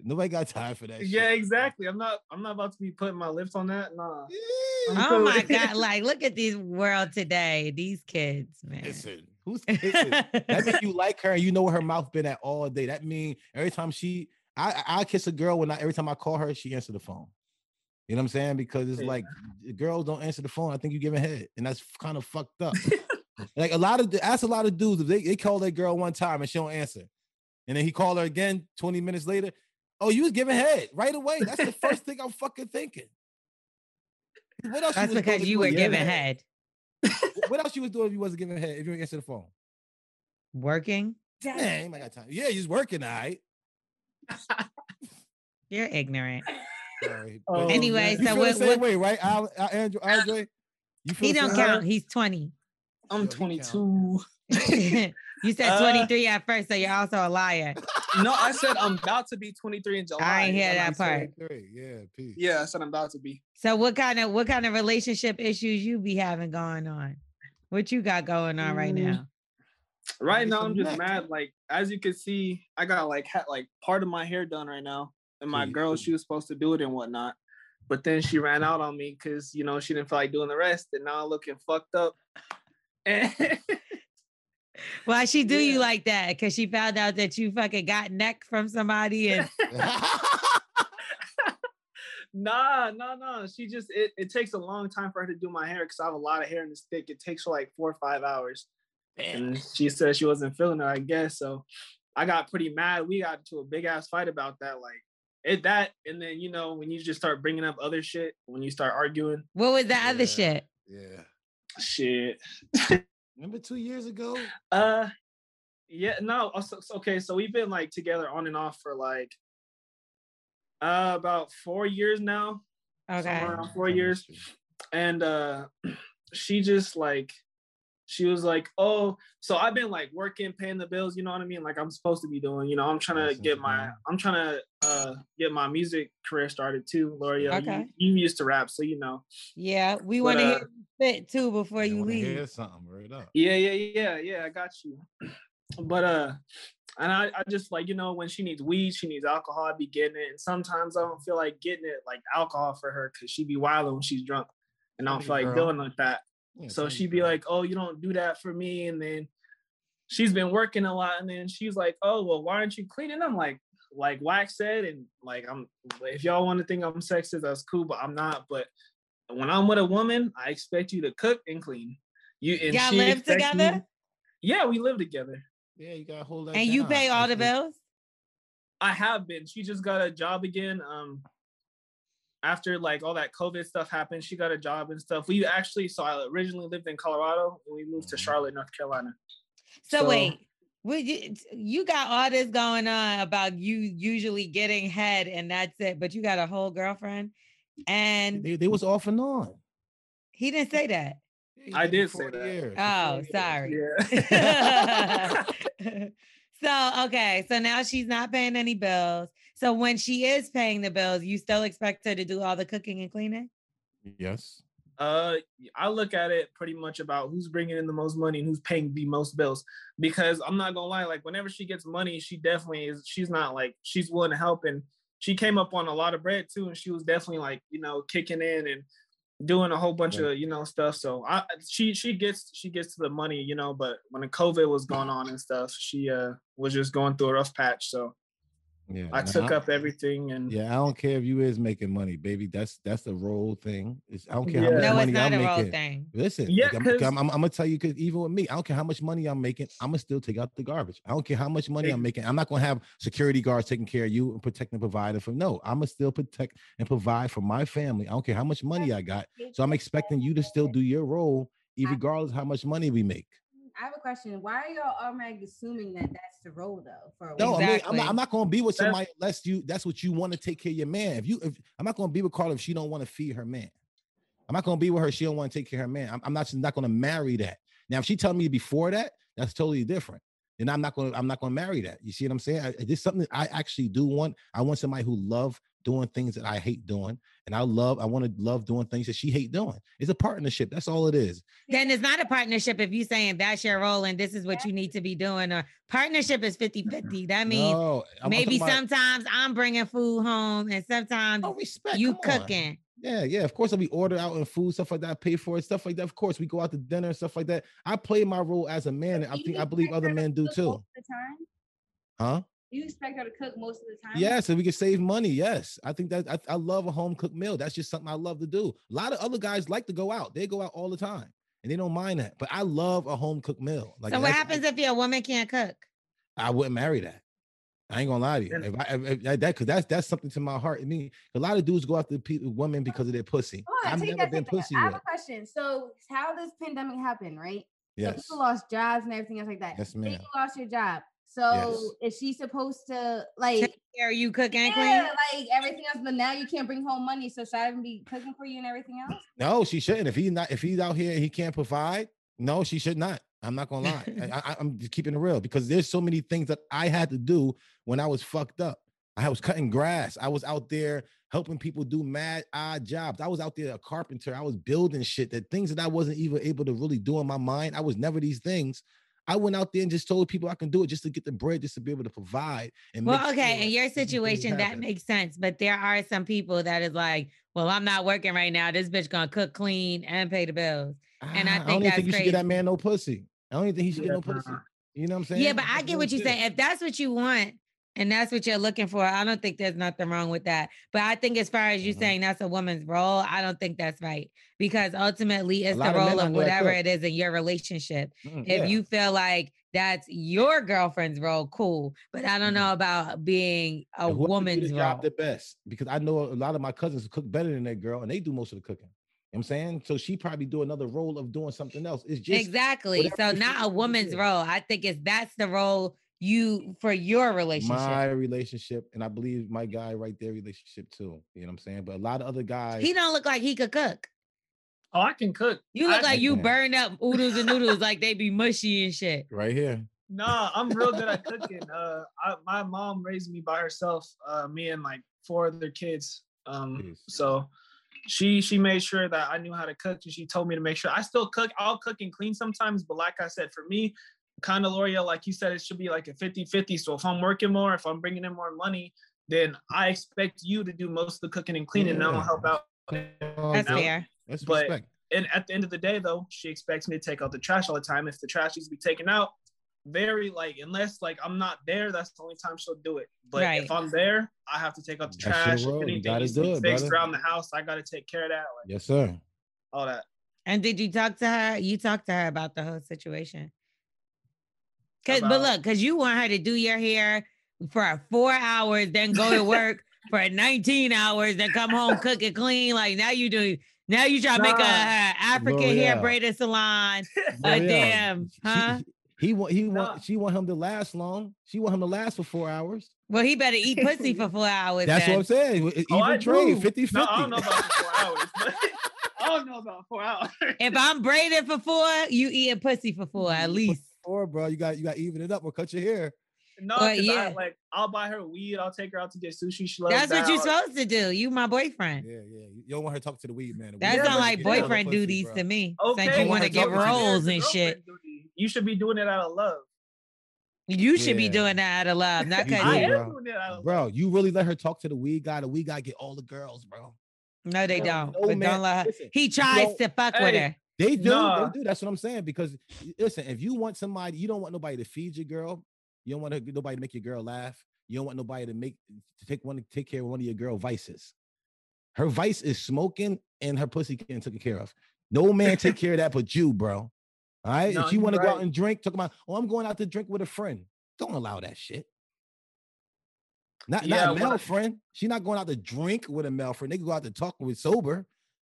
Nobody got time for that. shit. yeah, exactly. I'm not. I'm not about to be putting my lips on that. Nah. Yeah. Oh my god! Like, look at this world today. These kids, man. Listen, who's kissing? that means you like her and you know where her mouth been at all day. That mean every time she, I, I I kiss a girl when I every time I call her, she answer the phone. You know what I'm saying? Because it's Yeah. like girls don't answer the phone. I think you giving head, and that's kind of fucked up. like a lot of the- ask a lot of dudes if they, they call that girl one time and she don't answer, and then he called her again 20 minutes later. Oh, you was giving head right away. That's the first thing I'm fucking thinking. What else? That's was doing because you were wasn't giving giving head. What else you was doing if you wasn't giving head? If you didn't answer the phone? Working. Damn, you might got time. Yeah, you was working, all right. You're ignorant. Sorry. Oh, Anyway, you so feel what- the same what- way, right? Al, Al, Andrew, Andre? You feel He don't same way? count. He's 20. I'm Yo, 22. you said Uh, 23 at first, so you're also a liar. No, I said I'm about to be 23 in July. I ain't hear that I'm part. Yeah, peace. Yeah, I said I'm about to be. So what kind of what kind of relationship issues you be having going on? What you got going on right Mm, now? Right now, I'm just neck. mad. Like as you can see, I got like ha- like part of my hair done right now, and my girl mm. she was supposed to do it and whatnot, but then she ran out on me because you know she didn't feel like doing the rest, and now I'm looking fucked up. Why she do you like that? Because she found out that you fucking got neck from somebody and nah, nah, nah. She just it, it takes a long time for her to do my hair because I have a lot of hair in this thick. It takes her like four or five hours. And she said she wasn't feeling it, I guess. So I got pretty mad. We got into a big ass fight about that. Like it that, and then you know when you just start bringing up other shit, when you start arguing, what was the other shit? yeah. shit. Remember two years ago? Uh, yeah, no. so- Okay, so we've been like together on and off for like uh about four years now. Okay. somewhere around four years. and uh she just like she was like oh so i've been like working paying the bills you know what i mean like i'm supposed to be doing you know i'm trying to Awesome, get my i'm trying to uh get my music career started too Lorel. Okay. you, you used to rap so you know Yeah, we want to uh, hear you spit too before you leave. hear something right up. yeah yeah yeah yeah i got you but uh and I, I just like you know when she needs weed she needs alcohol i be getting it and sometimes i don't feel like getting it like alcohol for her because she be wilding when she's drunk and i don't Funny feel like girl. dealing with that Yeah, So she'd be like, "Oh, you don't do that for me," and then she's been working a lot, and then she's like, "Oh, well, why aren't you cleaning?" I'm like, like Wax said, and like I'm. If y'all want to think I'm sexist, that's cool, but I'm not. But when I'm with a woman, I expect you to cook and clean. You and Y'all she live expects me- together? Yeah, we live together. yeah, you gotta hold that. And you pay all the bills? I have been. She just got a job again. Um, after like all that COVID stuff happened, she got a job and stuff. We actually, so I originally lived in Colorado, and we moved to Mhm. Charlotte, North Carolina. So, So- wait, would you you got all this going on about you usually getting head and that's it, but you got a whole girlfriend and They, they was off and on. He didn't say that. I did did say that. years, Oh, sorry. Yeah. so okay, so now she's not paying any bills. So when she is paying the bills, you still expect her to do all the cooking and cleaning? Yes. Uh, I look at it pretty much about who's bringing in the most money and who's paying the most bills. Because I'm not gonna lie, like whenever she gets money, she definitely is. She's not like she's willing to help, and she came up on a lot of bread too, and she was definitely like you know kicking in and doing a whole bunch Yeah. of you know stuff. So I she she gets she gets to the money, you know. But when the COVID was going on and stuff, she uh was just going through a rough patch. So Yeah. I nah, took up everything and Yeah, I don't care if you is making money, baby. That's that's the role thing. It's, I don't care how Yeah. much No, it's money not I'm a role making. thing. Listen, Yeah, like, I'm, 'cause- I'm, I'm, I'm gonna tell you because even with me, I don't care how much money I'm making, I'm gonna still take out the garbage. I don't care how much money I'm making. I'm not gonna have security guards taking care of you and protect and providing for. No, I'm gonna still protect and provide for my family. I don't care how much money I got. So I'm expecting you to still do your role, I- regardless how much money we make. I have a question. Why are y'all automatically assuming that that's the role though? For a No, woman? I mean, I'm not, I'm not gonna be with somebody unless you that's what you want to take care of your man. If you if I'm not gonna be with Carla if she don't want to feed her man. I'm not gonna be with her. She don't want to take care of her man. I'm, I'm not just not gonna marry that. Now, if she tell me before that, that's totally different. Then I'm not gonna I'm not gonna marry that. You see what I'm saying? I, this is something I actually do want. I want somebody who love doing things that I hate doing, and I love I want to love doing things that she hate doing. It's a partnership. That's all it is. Then it's not a partnership if you saying that's your role and this is what you need to be doing. Or partnership is 50-50. That means No, I'm- I'm maybe about- sometimes I'm bringing food home and sometimes Oh, respect. you come on. cooking. Yeah, yeah. Of course, we order out and food stuff like that. Pay for it, stuff like that. Of course, we go out to dinner and stuff like that. I play my role as a man, and I think I believe other men do too. The time? Huh? Do you expect her to cook most of the time? Yeah, so we can save money. Yes, I think that I, I love a home cooked meal. That's just something I love to do. A lot of other guys like to go out. They go out all the time, and they don't mind that. But I love a home cooked meal. Like so what that's- happens if your woman can't cook? I wouldn't marry that. I ain't gonna lie to you. If I if, if that because that's that's something to my heart. I mean, a lot of dudes go after people, women because of their pussy. Hold on, I've never been pussy I have with. a question. So, how does pandemic happen, right? So Yes, people lost jobs and everything else like that. Yes, Say ma'am. You lost your job. So, is she supposed to like? Take care you cook and Yeah, clean? like everything else, but now you can't bring home money. So should I even be cooking for you and everything else? No, she shouldn't. If he's not, if he's out here and he can't provide, no, she should not. I'm not gonna lie. I, I, I'm just keeping it real because there's so many things that I had to do when I was fucked up. I was cutting grass. I was out there helping people do mad odd jobs. I was out there a carpenter. I was building shit that things that I wasn't even able to really do in my mind. I was never these things. I went out there and just told people I can do it just to get the bread, just to be able to provide. And Well, okay, sure in your situation, that makes sense. But there are some people that is like, well, I'm not working right now. This bitch gonna cook, clean, and pay the bills. and I Ah, think don't even that's think you should get that man no pussy. I don't even think he should Yeah, get no pussy. You know what I'm saying? Yeah, but I That's get what you're saying. If that's what you want and that's what you're looking for, I don't think there's nothing wrong with that. But I think as far as you Mhm. saying that's a woman's role, I don't think that's right because ultimately it's the of role of whatever it is in your relationship. Mm, If yeah. you feel like that's your girlfriend's role, cool. But I don't Mhm. know about being a And whoever do woman's the role. job the best because I know a lot of my cousins cook better than that girl and they do most of the cooking. You know what I'm saying? So she probably do another role of doing something else. It's just exactly. So not a woman's role. I think it's that's the role you for your relationship. my relationship, and I believe my guy right there relationship too. You know what I'm saying? But a lot of other guys, he don't look like he could cook. Oh, I can cook. You look I- like you can. burned up oodles and noodles like they be mushy and shit. right here. Nah, I'm real good at cooking. Uh, I, my mom raised me by herself. Uh, me and like four other kids. Um, Jeez. so she she made sure that I knew how to cook, and she told me to make sure I still cook. I'll cook and clean sometimes, but like I said, for me, kind of Lorel, like you said, it should be like a 50-50. So if I'm working more, if I'm bringing in more money, then I expect you to do most of the cooking and cleaning, and I'll help out. That's Now- fair. That's But- respect. and at the end of the day though she expects me to take out the trash all the time if the trash needs to be taken out very like unless like i'm not there that's the only time she'll do it but Right. if i'm there i have to take out the That's your trash if role. You anything gotta needs to do be it, fixed brother. around the house i gotta take care of that like Yes, sir. all that And did you talk to her? You talked to her about the whole situation. Cause but look, cause you want her to do your hair for four hours, then go to work for 19 hours, then come home, cook and clean. Like now you do now you try to make a, a African hair L'Oreal. braided salon. A L'Oreal, damn, huh? He, he want he want Nah. she want him to last long. She want him to last for four hours. Well, he better eat pussy for four hours. That's what. I'm saying. Oh, even Oh, I trade do. 50 50. no i don't know about four hours but I don't know about four hours. If I'm braided for four, you eating pussy for four at least. Or bro, you got you got even it up or cut your hair. No, But 'cause I, yeah. like I'll buy her weed. I'll take her out to get sushi. She loves That's that. what you're supposed to do. You my boyfriend. Yeah, yeah. You don't want her to talk to the weed man. The That weed sound like you know the boyfriend pussy, duties bro. to me. Okay, Since you want to get talk rolls and shit. duty. You should be doing it out of love. You should be doing that out of love, not because I you. am bro. doing it out of Bro, you really let her talk to the weed guy. The weed guy get all the girls, bro. No, they No, don't. no, but man. don't let her. Listen, He tries to fuck with her. They do. Nah. They do. That's what I'm saying. Because listen, if you want somebody, you don't want nobody to feed your girl. You don't want nobody to make your girl laugh. You don't want nobody to make to take one to take care of one of your girl vices. Her vice is smoking and her pussy getting taken care of. No man take care of that but you, bro. All right. No, if you want to go out and drink, talk about, oh, I'm going out to drink with a friend. Don't allow that shit. Not, Yeah, not a male I- friend. She's not going out to drink with a male friend. They can go out to talk with sober.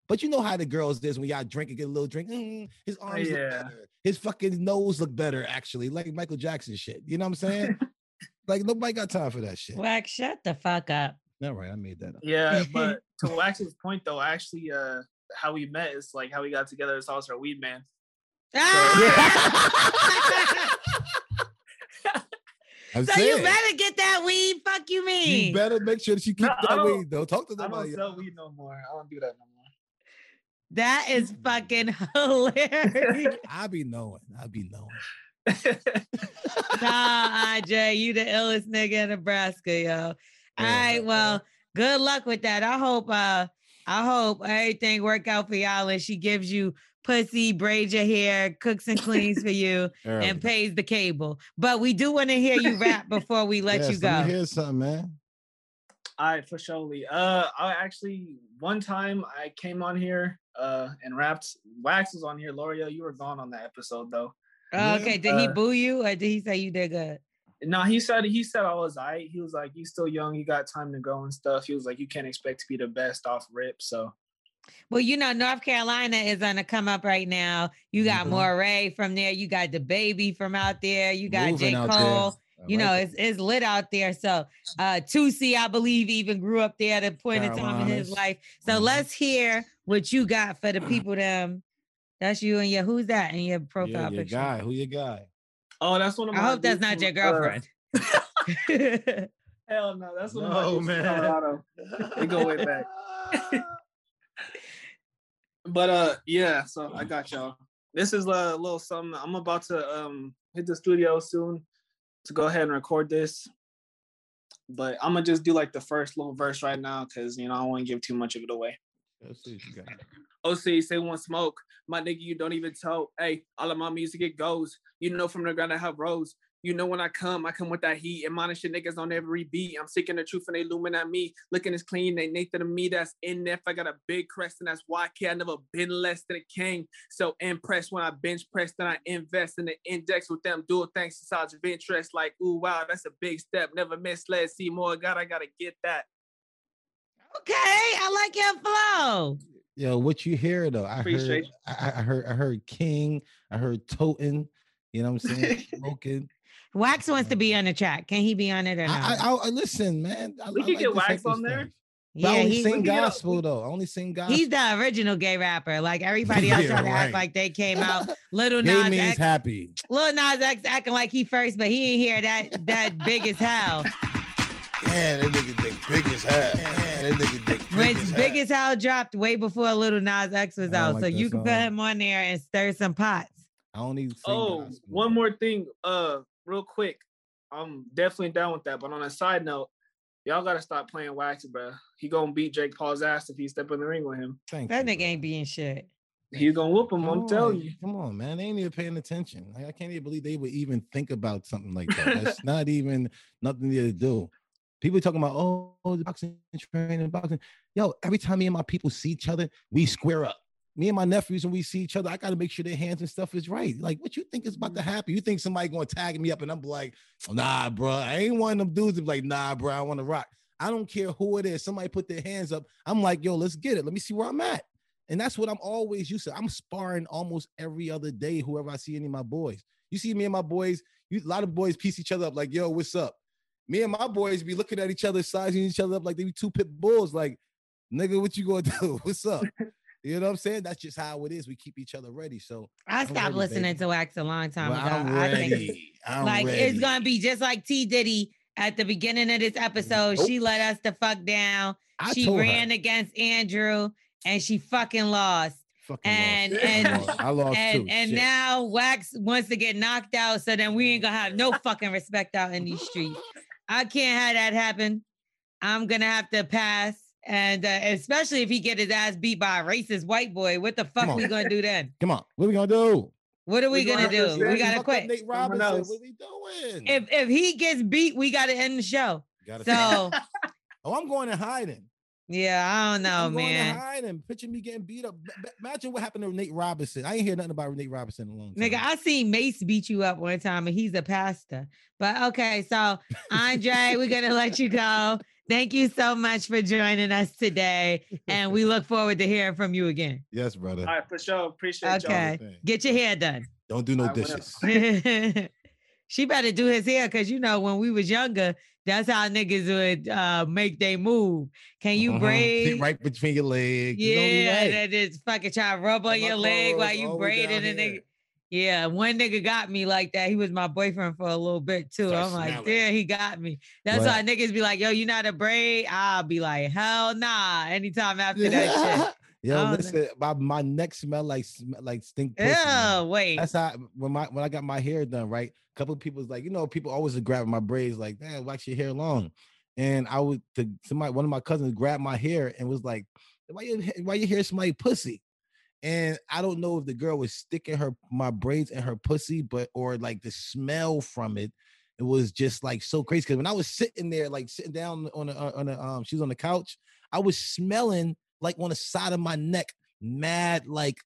But you know how the girls is when y'all drink and get a little drink. mm, his arms look better. His fucking nose look better, actually, like Michael Jackson shit. You know what I'm saying? like nobody got time for that shit. Wax, shut the fuck up. All right, I made that up. Yeah, but to Wax's point though, actually, uh, how we met is like how we got together is also our weed man. Ah! I'm so saying, you better get that weed. Fuck you mean? you better make sure that you keep No, that weed. Don't talk to them. I don't nobody. sell weed no more. I don't do that no more. That is fucking hilarious. I be knowing. I be knowing. nah, IJ, you the illest nigga in Nebraska, yo. All right, well, good luck with that. I hope uh I hope everything work out for y'all and she gives you pussy, braids your hair, cooks and cleans for you, and pays the cable. But we do want to hear you rap before we let you go. Let me hear something, man. All right, for surely. Uh, I actually one time I came on here uh and rapped. Wax was on here. Lorel, you were gone on that episode though. Oh, okay, did he Uh, boo you or did he say you did good? No, he said he said I was I. He was like, "You still young. You got time to grow and stuff." He was like, "You can't expect to be the best off rip." So Well, you know, North Carolina is on the come up right now. You got. Morray from there. You got DaBaby from out there. You got Moving J. out there. Cole. I You know, it. it's, it's lit out there. So uh Toosii, I believe, even grew up there at a point in time in his life. So Mhm. let's hear what you got for the people them. That's you and your who's that in your Yeah, profile your picture? guy. Who your guy? Oh, that's one of I my. hope that's not your girlfriend. hell no, that's one of my No, dudes from man. Colorado. They go way back. But uh, yeah. So I got y'all. This is a little something. I'm about to um hit the studio soon to go ahead and record this. But I'm gonna just do like the first little verse right now because you know I don't want to give too much of it away. Let's see what you got. OC say one smoke. My nigga, you don't even tell. Hey, all of my music it goes. You know from the ground I have rose. You know when I come, I come with that heat. And mine shit niggas on every beat. I'm seeking the truth and they looming at me. Looking as clean, they Nathan to me. That's in if I got a big crest and that's why I care. I never been less than a king. So impressed when I bench press, then I invest in the index with them dual thanks besides of interest. Like, ooh, wow, that's a big step. Never misled. See more. God, I gotta get that. okay, I like your flow. Yo, what you hear though? I heard, Appreciate I, I- I heard, I heard King. I heard Toten. You know what I'm saying? Smoking. Wax wants to be on the track. Can he be on it or not? I, I, I, listen, man. I, We I could like get Wax on there. things. But I yeah, only he, sing we can get a- gospel though. I only sing gospel. he's the original gay rapper. Like everybody else Yeah, trying to act like they came out. Little Gay Nas means X, happy. Lil Nas X acting like he first, but he ain't hear that that big as hell. Yeah, that nigga dick big as hell. Yeah, that nigga dick When big as Big hell. as Hell dropped way before Lil Nas X was out, like so that you can put him on there and stir some pots. I only sing Oh, gospel. one more thing, uh, real quick. I'm definitely down with that. But on a side note, y'all gotta stop playing Wax, bro. He gonna beat Jake Paul's ass if he step in the ring with him. Thank That you, nigga bro. ain't being shit. He's gonna whoop him. I'm Come telling on, you. Come on, man. They ain't even paying attention. Like, I can't even believe they would even think about something like that. That's not even nothing to do. People talking about, oh, the boxing training, boxing. Yo, every time me and my people see each other, we square up. Me and my nephews, when we see each other, I got to make sure their hands and stuff is right. Like, what you think is about to mm-hmm. happen? You think somebody going to tag me up and I'm like, nah, bro. I ain't one of them dudes to be like, nah, bro, I want to rock. I don't care who it is. Somebody put their hands up. I'm like, yo, let's get it. Let me see where I'm at. And that's what I'm always used to. I'm sparring almost every other day, whoever I see any of my boys. You see me and my boys, you, a lot of boys piece each other up like, yo, what's up? Me and my boys be looking at each other, sizing each other up like they be two pit bulls. Like, nigga, what you gonna do? What's up? You know what I'm saying? That's just how it is. We keep each other ready. So I I'm stopped ready, listening baby. to Wax a long time well, ago. I'm I think ready. I'm like ready. it's gonna be just like T Diddy at the beginning of this episode. Nope. She let us the fuck down. I she told her. ran against Andrew and she fucking lost. Fucking and- lost. and- I lost, I lost and too. and Shit. now Wax wants to get knocked out, so then we ain't gonna have no fucking respect out in these streets. I can't have that happen. I'm gonna have to pass, and uh, especially if he get his ass beat by a racist white boy, what the fuck Come we gonna do then? Come on, what we gonna do? What are we, We gonna, gonna do? We say- gotta Fuck quit. Nate Robinson. else. What we doing? If if he gets beat, we gotta end the show. Gotta So oh, I'm going to hiding. yeah, I don't know, I'm going to man. hiding. Picture me getting beat up. B- b- Imagine what happened to Nate Robinson. I ain't hear nothing about Nate Robinson in a long time. Nigga, I seen Mace beat you up one time and he's a pastor. But okay, so Andre, we're gonna let you go. Thank you so much for joining us today. And we look forward to hearing from you again. Yes, brother. All right, for sure. Appreciate y'all. Okay. Thing. Get your hair done. Don't do no I dishes. she better do his hair because you know when we was younger, that's how niggas would uh, make they move. Can you Mhm. braid? Sit right between your legs. It's only Yeah, right. that is fucking try to rub on And my your leg while you all the way braiding down and nigga. Here. Yeah, one nigga got me like that. He was my boyfriend for a little bit too. Start I'm like, smelling. yeah, he got me. That's But- why niggas be like, yo, you not a braid? I'll be like, hell nah. Anytime after that Yo, I don't know. listen, my, my neck smell like like stink. shit. pussy, man. Oh, wait. That's how when my when I got my hair done, right? A couple of people was like, you know, people always would grab my braids, like, damn, wax your hair long. And I would to somebody, one of my cousins grabbed my hair and was like, why your why your hair smell like pussy? And I don't know if the girl was sticking her my braids in her pussy, but or like the smell from it. It was just like so crazy. Because when I was sitting there, like sitting down on the on the um, she was on the couch, I was smelling like on the side of my neck, mad like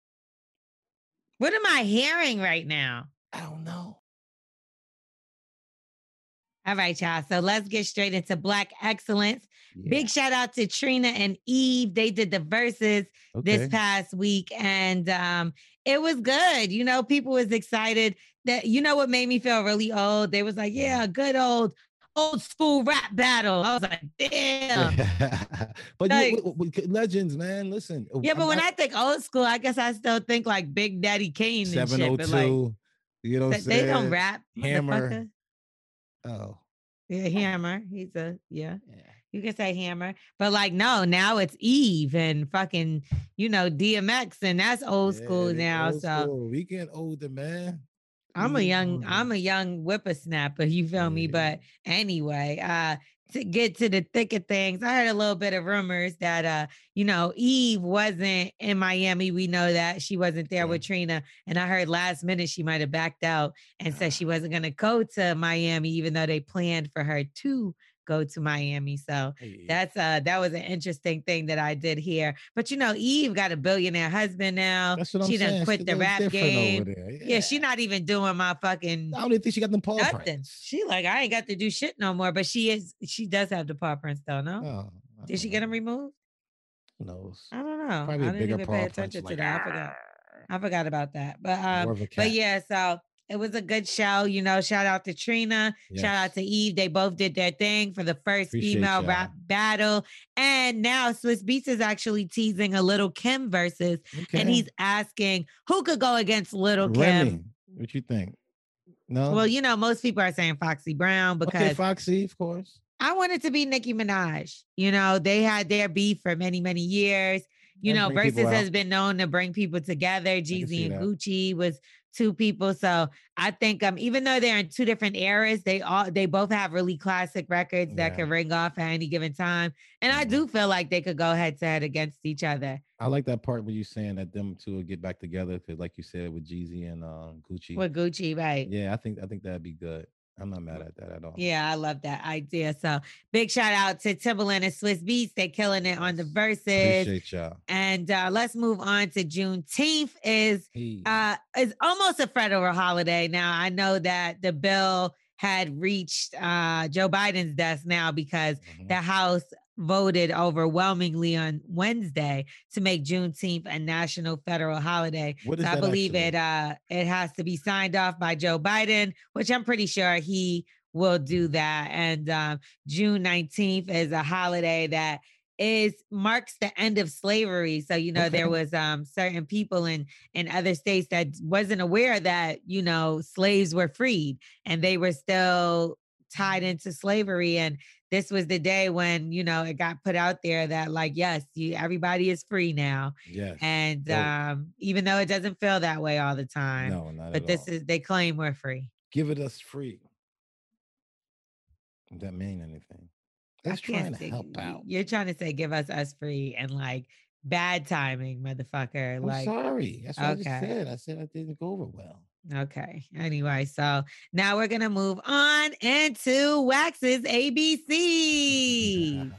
What am I hearing right now? I don't know. All right, y'all. So let's get straight into Black Excellence. Yeah, Big shout out to Trina and Eve. They did the Verzuz this past week and um it was good you know people was excited that you know what made me feel really old they was like yeah good old old school rap battle i was like damn but Like- you, w- w- w- legends, man. Listen. yeah but when i think old school i guess i still think like big daddy kane and seven shit oh like you know, what they, I'm don't rap Hammer. Oh, yeah hammer he's a yeah yeah. you can say hammer but like no now it's eve and fucking you know dmx and that's old school Yeah, they now old so school. we getting older, man. I'm a young. I'm a young whippersnapper, you feel me? But anyway, uh, to get to the thick of things, I heard a little bit of rumors that uh, you know, Eve wasn't in Miami. We know that she wasn't there with Trina. And I heard last minute she might have backed out and said she wasn't gonna go to Miami, even though they planned for her to go to Miami. So Hey, that's uh that was an interesting thing that I did here. But you know, Eve got a billionaire husband now. that's what I'm she saying. done quit She the rap game. Yeah, she not even doing my fucking I don't even think she got them paw nothing. prints. She like, I ain't got to do shit no more. But she is, she does have the paw prints though, no? Oh, Did she get them removed? Who knows? I don't know. Probably I didn't bigger even paw pay attention to like, that. I forgot. I forgot about that. But um, More of a but yeah, so it was a good show. You know, shout out to Trina, shout out to Eve. They both did their thing for the first Appreciate female y'all. rap battle. And now Swizz Beatz is actually teasing a Lil' Kim Verzuz, and he's asking who could go against Lil' Kim. What you think? No. Well, you know, most people are saying Foxy Brown because okay, Foxy, of course. I wanted to be Nicki Minaj. You know, they had their beef for many, many years. You That know, Verzuz has been known to bring people together. Jeezy and. Gucci was two people. So I think um, even though they're in two different eras, they all they both have really classic records that Yeah. can ring off at any given time. And I Mhm. do feel like they could go head to head against each other. I like that part where you saying that them two will get back together because, like you said, with Jeezy and uh, Gucci. With Gucci, right? Yeah, I think I think that'd be good. I'm not mad at that at all. Yeah, I love that idea. So big shout out to Timbaland and Swizz Beatz. They killing it on the Verzuz. Appreciate y'all. And uh, let's move on to Juneteenth is uh is almost a federal holiday. Now I know that the bill had reached uh Joe Biden's desk now because Mhm. the House voted overwhelmingly on Wednesday to make Juneteenth a national federal holiday. What is So I believe actually? it uh it has to be signed off by Joe Biden, which I'm pretty sure he will do that. And um, June 19th is a holiday that is marks the end of slavery. So you know Okay. there was um certain people in in other states that wasn't aware that you know slaves were freed and they were still tied into slavery and this was the day when you know it got put out there that like yes you everybody is free now Yes. and Dope. um even though it doesn't feel that way all the time no, not but this all. is they claim we're free give it us free. Does that mean anything? I That's trying to say- help out. You're trying to say give us us free and like bad timing, motherfucker. I'm like sorry. That's what I okay. just said. I said I didn't go over well. Okay. Anyway, so now we're gonna move on into Wax's ABC.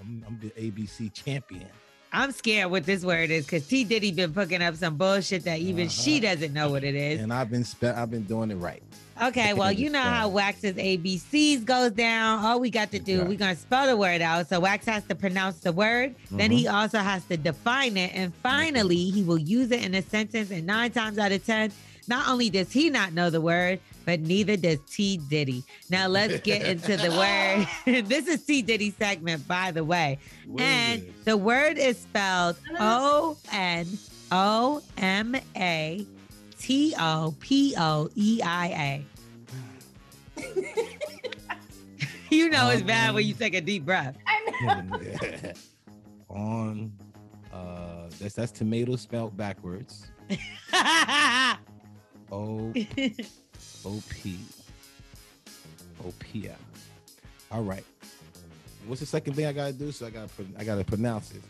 I'm, I'm the ABC champion. I'm scared what this word is because T Diddy been putting up some bullshit that even she Uh-huh. doesn't know what it is. And I've been spe- I've been doing it right. Okay, well, you know how Wax's ABCs goes down. All we got to do, Right. we're gonna spell the word out. So Wax has to pronounce the word. Then he also has to define it. And finally, he will use it in a sentence. And nine times out of ten, not only does he not know the word, but neither does T Diddy. Now let's get into the word. this is T Diddy segment, by the way. What is and the word is spelled O N O M A T O P O E I A. You know it's bad when you take a deep breath. I know. on uh that's that's tomato spelled backwards. O O P O P L. All right. What's the second thing I gotta do? So I gotta I gotta pronounce it.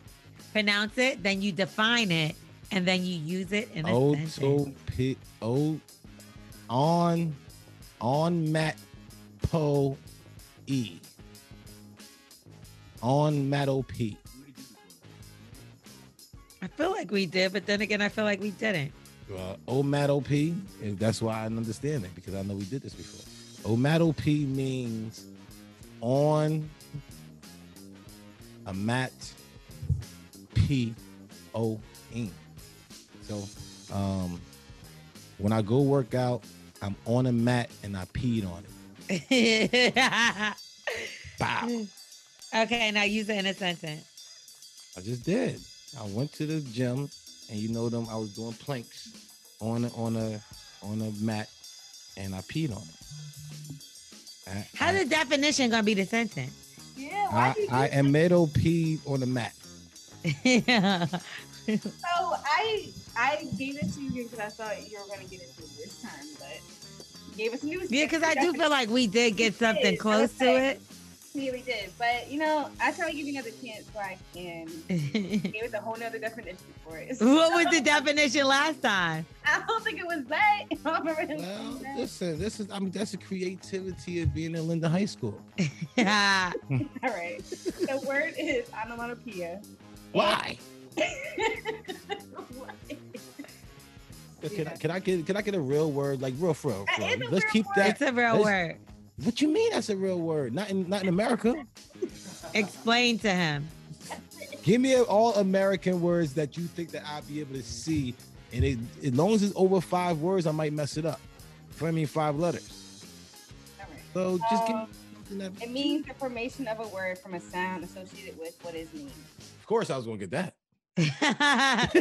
Pronounce it, then you define it, and then you use it in a O sentence. O P O on on Matt Po E. On Matt O P. I feel like we did, but then again, I feel like we didn't. Uh, Omat OP, and that's why I understand it because I know we did this before. Omat OP means on a mat P O N. So um when I go work out, I'm on a mat and I peed on it. Bow. okay, now use it in a sentence. I just did. I went to the gym and you know them, I was doing planks on a, on a on a mat and I peed on it. I, How I, the definition gonna be the sentence? Yeah, I, I do am metal peed on the mat. yeah. so? I I gave it to you because I thought you were gonna get into it this time, but you gave us news. yeah, because I do feel like we did get something close to it. Yeah, we did. But you know, I try to give you another chance so I can give us a whole nother definition for it. what was the definition last time? I don't think it was that. I don't remember Well, that. listen, this is I mean that's the creativity of being in Linda High School. Yeah. All right. The word is onomatopoeia. Why? Why? Can, I, can I get can I get a real word like real for real? For real? is a Let's real keep word. that. it's a real let's- word. What you mean that's a real word? Not in not in America. Explain to him. Give me all American words that you think that I'll be able to see, and it, as long as it's over five words, I might mess it up. For I mean five letters. All right. So just give me Um, something that. It means the formation of a word from a sound associated with what is named. Of course, I was gonna get that.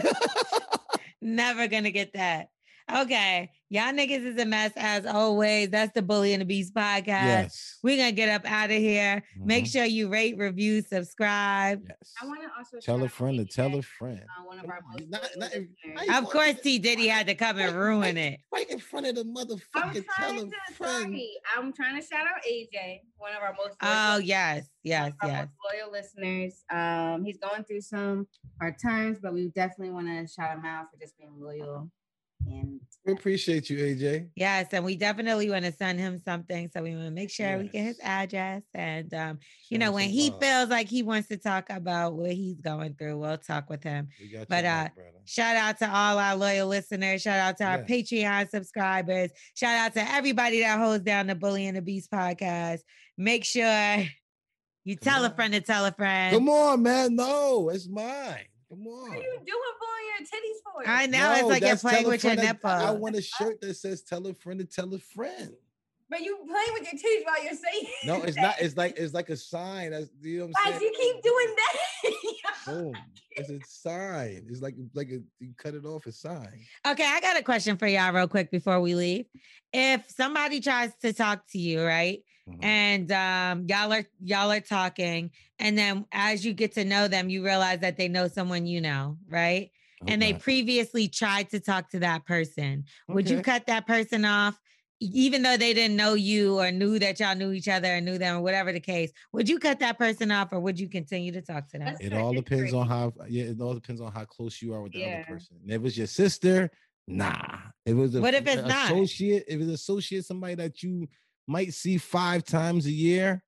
Never gonna get that. Okay. Y'all niggas is a mess as always. That's the Bully and the Beast podcast. Yes. We're gonna get up out of here. Make Mhm. sure you rate, review, subscribe. Yes. I want to also Tell a friend to tell a friend. uh, one of our Come most not- not- listeners. I ain't Of course, to- T Diddy had to come and ruin it. Right in front of the motherfucker. I'm Tell trying a to friend. sorry. I'm trying to shout out AJ, one of our most Oh loyal, yes, yes, our yes. most loyal listeners. Um, he's going through some hard times, but we definitely want to shout him out for just being loyal. And We appreciate you, AJ. Yes, and we definitely want to send him something. So we want to make sure we get his address. And um, you know, when he love. feels like he wants to talk about what he's going through, we'll talk with him. We got but, uh, brother. Shout out to all our loyal listeners. Shout out to our Yes. Patreon subscribers. Shout out to everybody that holds down the Bully and the Beast podcast. Make sure you Come tell a friend to tell a friend. Come on, man. No, it's mine. Come on. what are you doing pulling your titties for? I know it's like you're playing with your friend that- I want a shirt that says "Tell a friend to tell a friend." But you play with your titties while you're saying. No, it's not. It's like it's like a sign. That's you know what I'm Guys, saying. you keep doing that. Boom. It's a sign. It's like like a, you cut it off a sign. Okay, I got a question for y'all real quick before we leave. If somebody tries to talk to you, right? Mhm. And um y'all are y'all are talking, and then as you get to know them, you realize that they know someone you know, right? And they previously tried to talk to that person. Would you cut that person off? Even though they didn't know you or knew that y'all knew each other and knew them or whatever the case, would you cut that person off or would you continue to talk to them? That's It all depends on how yeah, it all depends on how close you are with the Yeah. other person. If it was your sister, nah. It was a What if f- it's not? associate, if it's associate, somebody that you might see five times a year,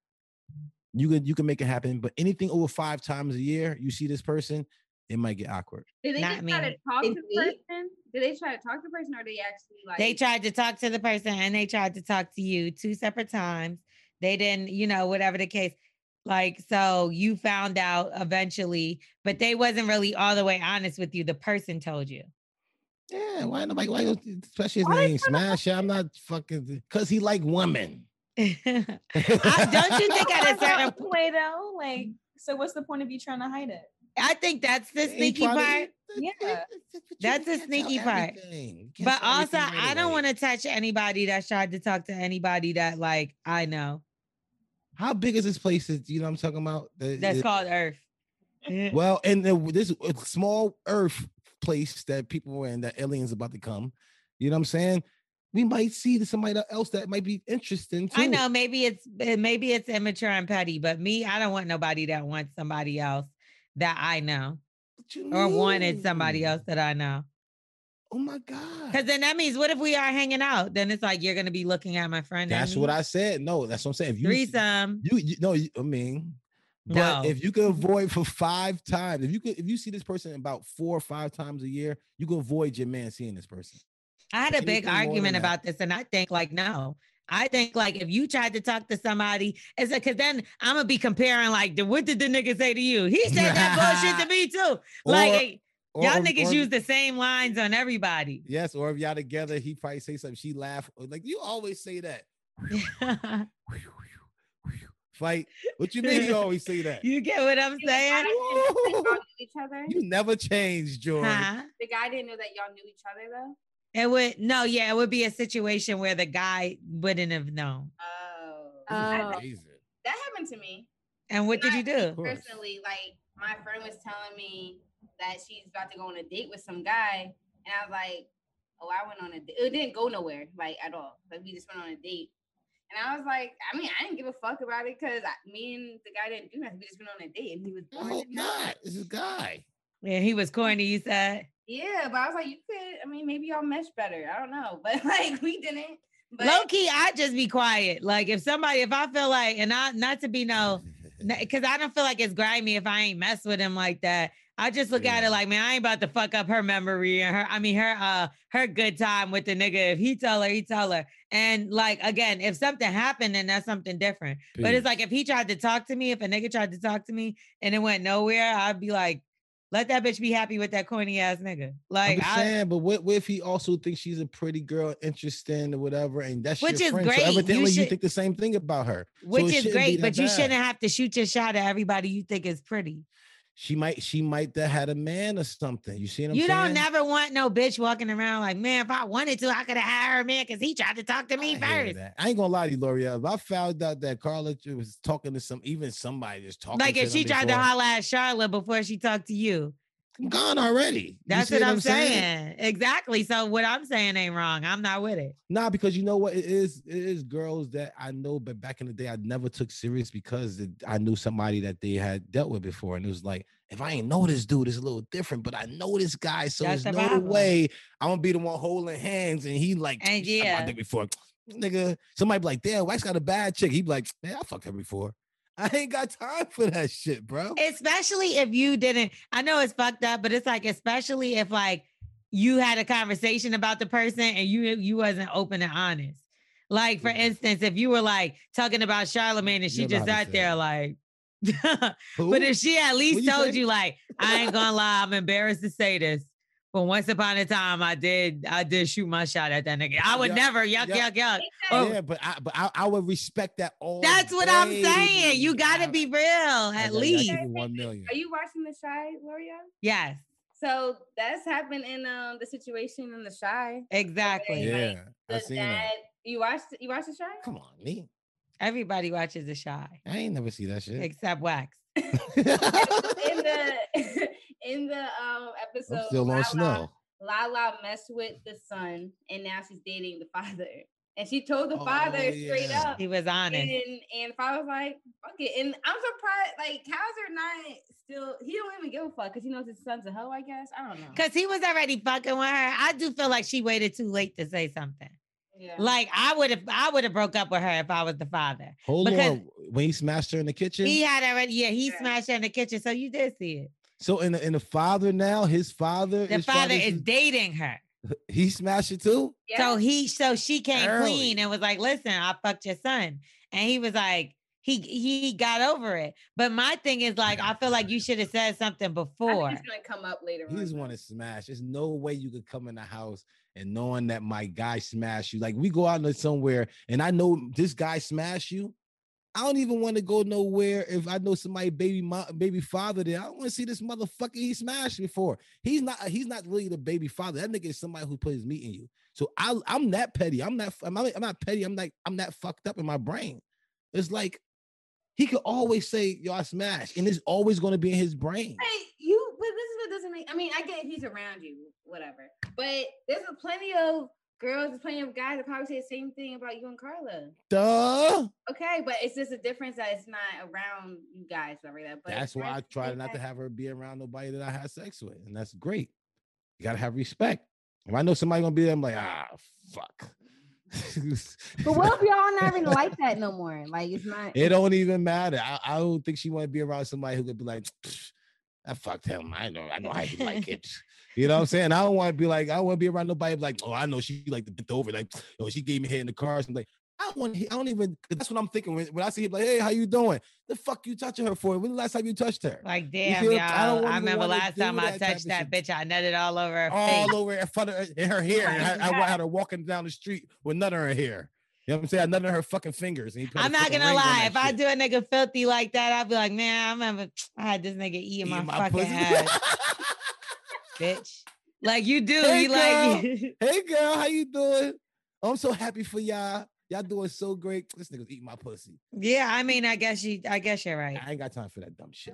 you could you can make it happen. But anything over five times a year, you see this person, it might get awkward. Did they Not just try to talk They to the person? Did they try to talk to the person or they actually like They tried to talk to the person and they tried to talk to you two separate times. They didn't, you know, whatever the case. Like, so you found out eventually, but they wasn't really all the way honest with you. The person told you. Yeah, why nobody why go- especially his Why they name tryna Smash? I'm not fucking because he like women. I, don't you think at a certain point? though? Like, so what's the point of you trying to hide it? I think that's the He sneaky tryna- part. Yeah. That's the sneaky part. But also, I don't want to touch anybody that tried to talk to anybody that like I know. How big is this place? That, you know what I'm talking about? That- That's it- called Earth. Well, and the, this uh, small Earth place that people were in, that aliens about to come. You know what I'm saying? We might see somebody else that might be interesting too. I know maybe it's eh, maybe it's immature and petty, but me, I don't want nobody that wants somebody else that I know or wanted somebody else that I know. Oh my god! Because then that means what if we are hanging out? Then it's like you're gonna be looking at my friend. That's what I said. No, that's what I'm saying. If you threesome. you, you no, you, I mean, but No. if you could avoid for five times, if you could, if you see this person about four or five times a year, you can avoid your man seeing this person. I had a big anything than argument about this, and I think like no. I think like if you tried to talk to somebody, it's like because then I'm gonna be comparing like the, what did the nigga say to you? He said that bullshit to me too. Like Or- eh, Or- y'all niggas or- use the same lines on everybody. Yes, or if y'all together, he probably say something. She laugh like you always say that. Fight. What you mean? You always say that. you get what I'm saying? didn't know that y'all each other? You never change, George. Huh? The guy didn't know that y'all knew each other though. It would no, yeah, it would be a situation where the guy wouldn't have known. Oh, Oh. amazing. that happened to me. And what did you do? Personally, like my friend was telling me that she's about to go on a date with some guy, and I was like, "Oh, I went on a date. It didn't go nowhere, like at all. Like we just went on a date." And I was like, I mean, I didn't give a fuck about it because me and the guy didn't do nothing. We just went on a date, and he was I bored. hope not. This is guy. Yeah, he was corny, you said. Yeah, but I was like, you could. I mean, maybe y'all mesh better. I don't know, but like we didn't. But Low key, I just be quiet. Like if somebody, if I feel like, and I not to be no, mm-hmm. Because I don't feel like it's grimy if I ain't mess with him like that. I just look at it like, man, I ain't about to fuck up her memory and her, I mean, her, uh, her good time with the nigga. If he tell her, he tell her. And like again, if something happened, then that's something different. But it's like if he tried to talk to me, if a nigga tried to talk to me and it went nowhere, I'd be like, let that bitch be happy with that corny ass nigga. I'm Like, just I, but what, what if he also thinks she's a pretty girl, interesting or whatever, and that's Which is friend, great. So You evidently, you, should- think the same thing about her. Which it is great, but you shouldn't have to shoot your shot at everybody you think is pretty. She might, she might have had a man or something. You see what I'm you saying? don't never want no bitch walking around like, man, if I wanted to, I could have had her man because he tried to talk to me I first. I ain't gonna lie to you, Lorel. If I found out that Carla was talking to some, even somebody just talking, Like if she tried to holler at Charlotte before she talked to you. I'm gone already. That's see what, I'm saying? Exactly. So what I'm saying ain't wrong. I'm not with it. Nah, because you know what it is. It is girls that I know, but back in the day, I never took serious because it, I knew somebody that they had dealt with before, and it was like, if I ain't know this dude, it's a little different. But I know this guy, so That's there's the no problem. way I'm gonna be the one holding hands, and he like, And "You sucked my yeah. before, nigga. Somebody be like, damn, Wax got a bad chick. He be like, man, I fucked her before. I ain't got time for that shit, bro. Especially if you didn't. I know it's fucked up, but it's like, especially if like you had a conversation about the person and you you wasn't open and honest. Like for instance, if you were like talking about Charlemagne and she You know just sat there like But if she at least you told say? you, like, I ain't gonna lie, I'm embarrassed to say this, But once upon a time, I did I did shoot my shot at that nigga. I would Yeah, never yuck yeah. yuck yuck. Oh, Yeah, but I but I, I would respect that all. That's what I'm saying. You gotta be real at I least. give you one million. Are you watching the Chi, Lorel? Yes, So that's happened in um the situation in the Chi. exactly. like, Yeah, I The seen dad, that. you watched you watched the Chi? Come on, me. Everybody watches the Chi I ain't never see that shit. except Wax. In the in the um episode, I'm still on Lala, snow. Lala messed with the son, and now she's dating the father. And she told the Oh, father straight up. He was honest. And and father was like, fuck it. And I'm surprised, like, Kaiser not still he don't even give a fuck because he knows his son's a hoe, I guess. I don't know. Cause he was already fucking with her. I do feel like she waited too late to say something. Yeah. Like I would have, I would have broke up with her if I was the father. Hold because- on. When he smashed her in the kitchen. He had already, yeah, he Yeah. smashed her in the kitchen, so you did see it. so in the in the father now, his father The is father to- is dating her, he smashed it too. yeah. so he, so she came Early. clean and was like, "Listen, I fucked your son," and he was like, he he got over it. But my thing is like, I feel like you should have said something I before. think it's gonna come up later. He just though. want to smash. There's no way you could come in the house and knowing that my guy smashed you. Like we go out there somewhere and I know this guy smashed you. I don't even want to go nowhere if I know somebody baby mo- baby father there. I don't want to see this motherfucker he smashed before. He's not he's not really the baby father. That nigga is somebody who put his meat in you. So I I'm that petty. I'm not I'm not, I'm not petty. I'm like I'm not fucked up in my brain. It's like he could always say, yo, I smashed, and it's always going to be in his brain. Hey, you, but this is what doesn't make. I mean, I get if he's around you, whatever. But there's a plenty of girls, there's plenty of guys that probably say the same thing about you and Carla. Duh. Okay, but it's just a difference that it's not around you guys, whatever that. But that's why I try not to have- have her be around nobody that I had sex with, and that's great. You gotta have respect. If I know somebody gonna be there, I'm like, ah, fuck. But what if y'all not even like that no more? Like it's not. it don't even matter. I, I don't think she want to be around somebody who could be like, I fucked him. I know, I know how you like it. You know what I'm saying? I don't want to be like, I don't want to be around nobody like, oh, I know she like to bent over, like, oh, she gave me head in the car. I'm like, I don't want. I don't even. That's what I'm thinking when, when I see him like, hey, how you doing? The fuck you touching her for? When the last time you touched her? Like, damn, y'all. I don't I, remember last time I touched that bitch, I nutted all over her all face. over in front of her, in her hair. I, I, had her walking down the street with none of her hair. You know what I'm saying? None of her fucking fingers. And he put a I'm not gonna lie. If I do a nigga filthy like that, I'd be like, man, I remember I had this nigga eating my, Eating my fucking pussy. ass, bitch. Like you do. Hey, you like hey girl, how you doing? I'm so happy for y'all. Y'all doing so great. This nigga's eating my pussy. Yeah, I mean, I guess you I guess you're right. I ain't got time for that dumb shit.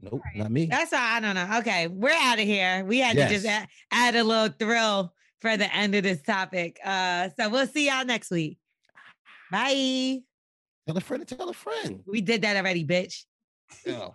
Nope, not me. That's all. I don't know. Okay, we're out of here. We had to just add, add a little thrill for the end of this topic. Uh, so we'll see y'all next week. Bye. Tell a friend to tell a friend. We did that already, bitch. Yo.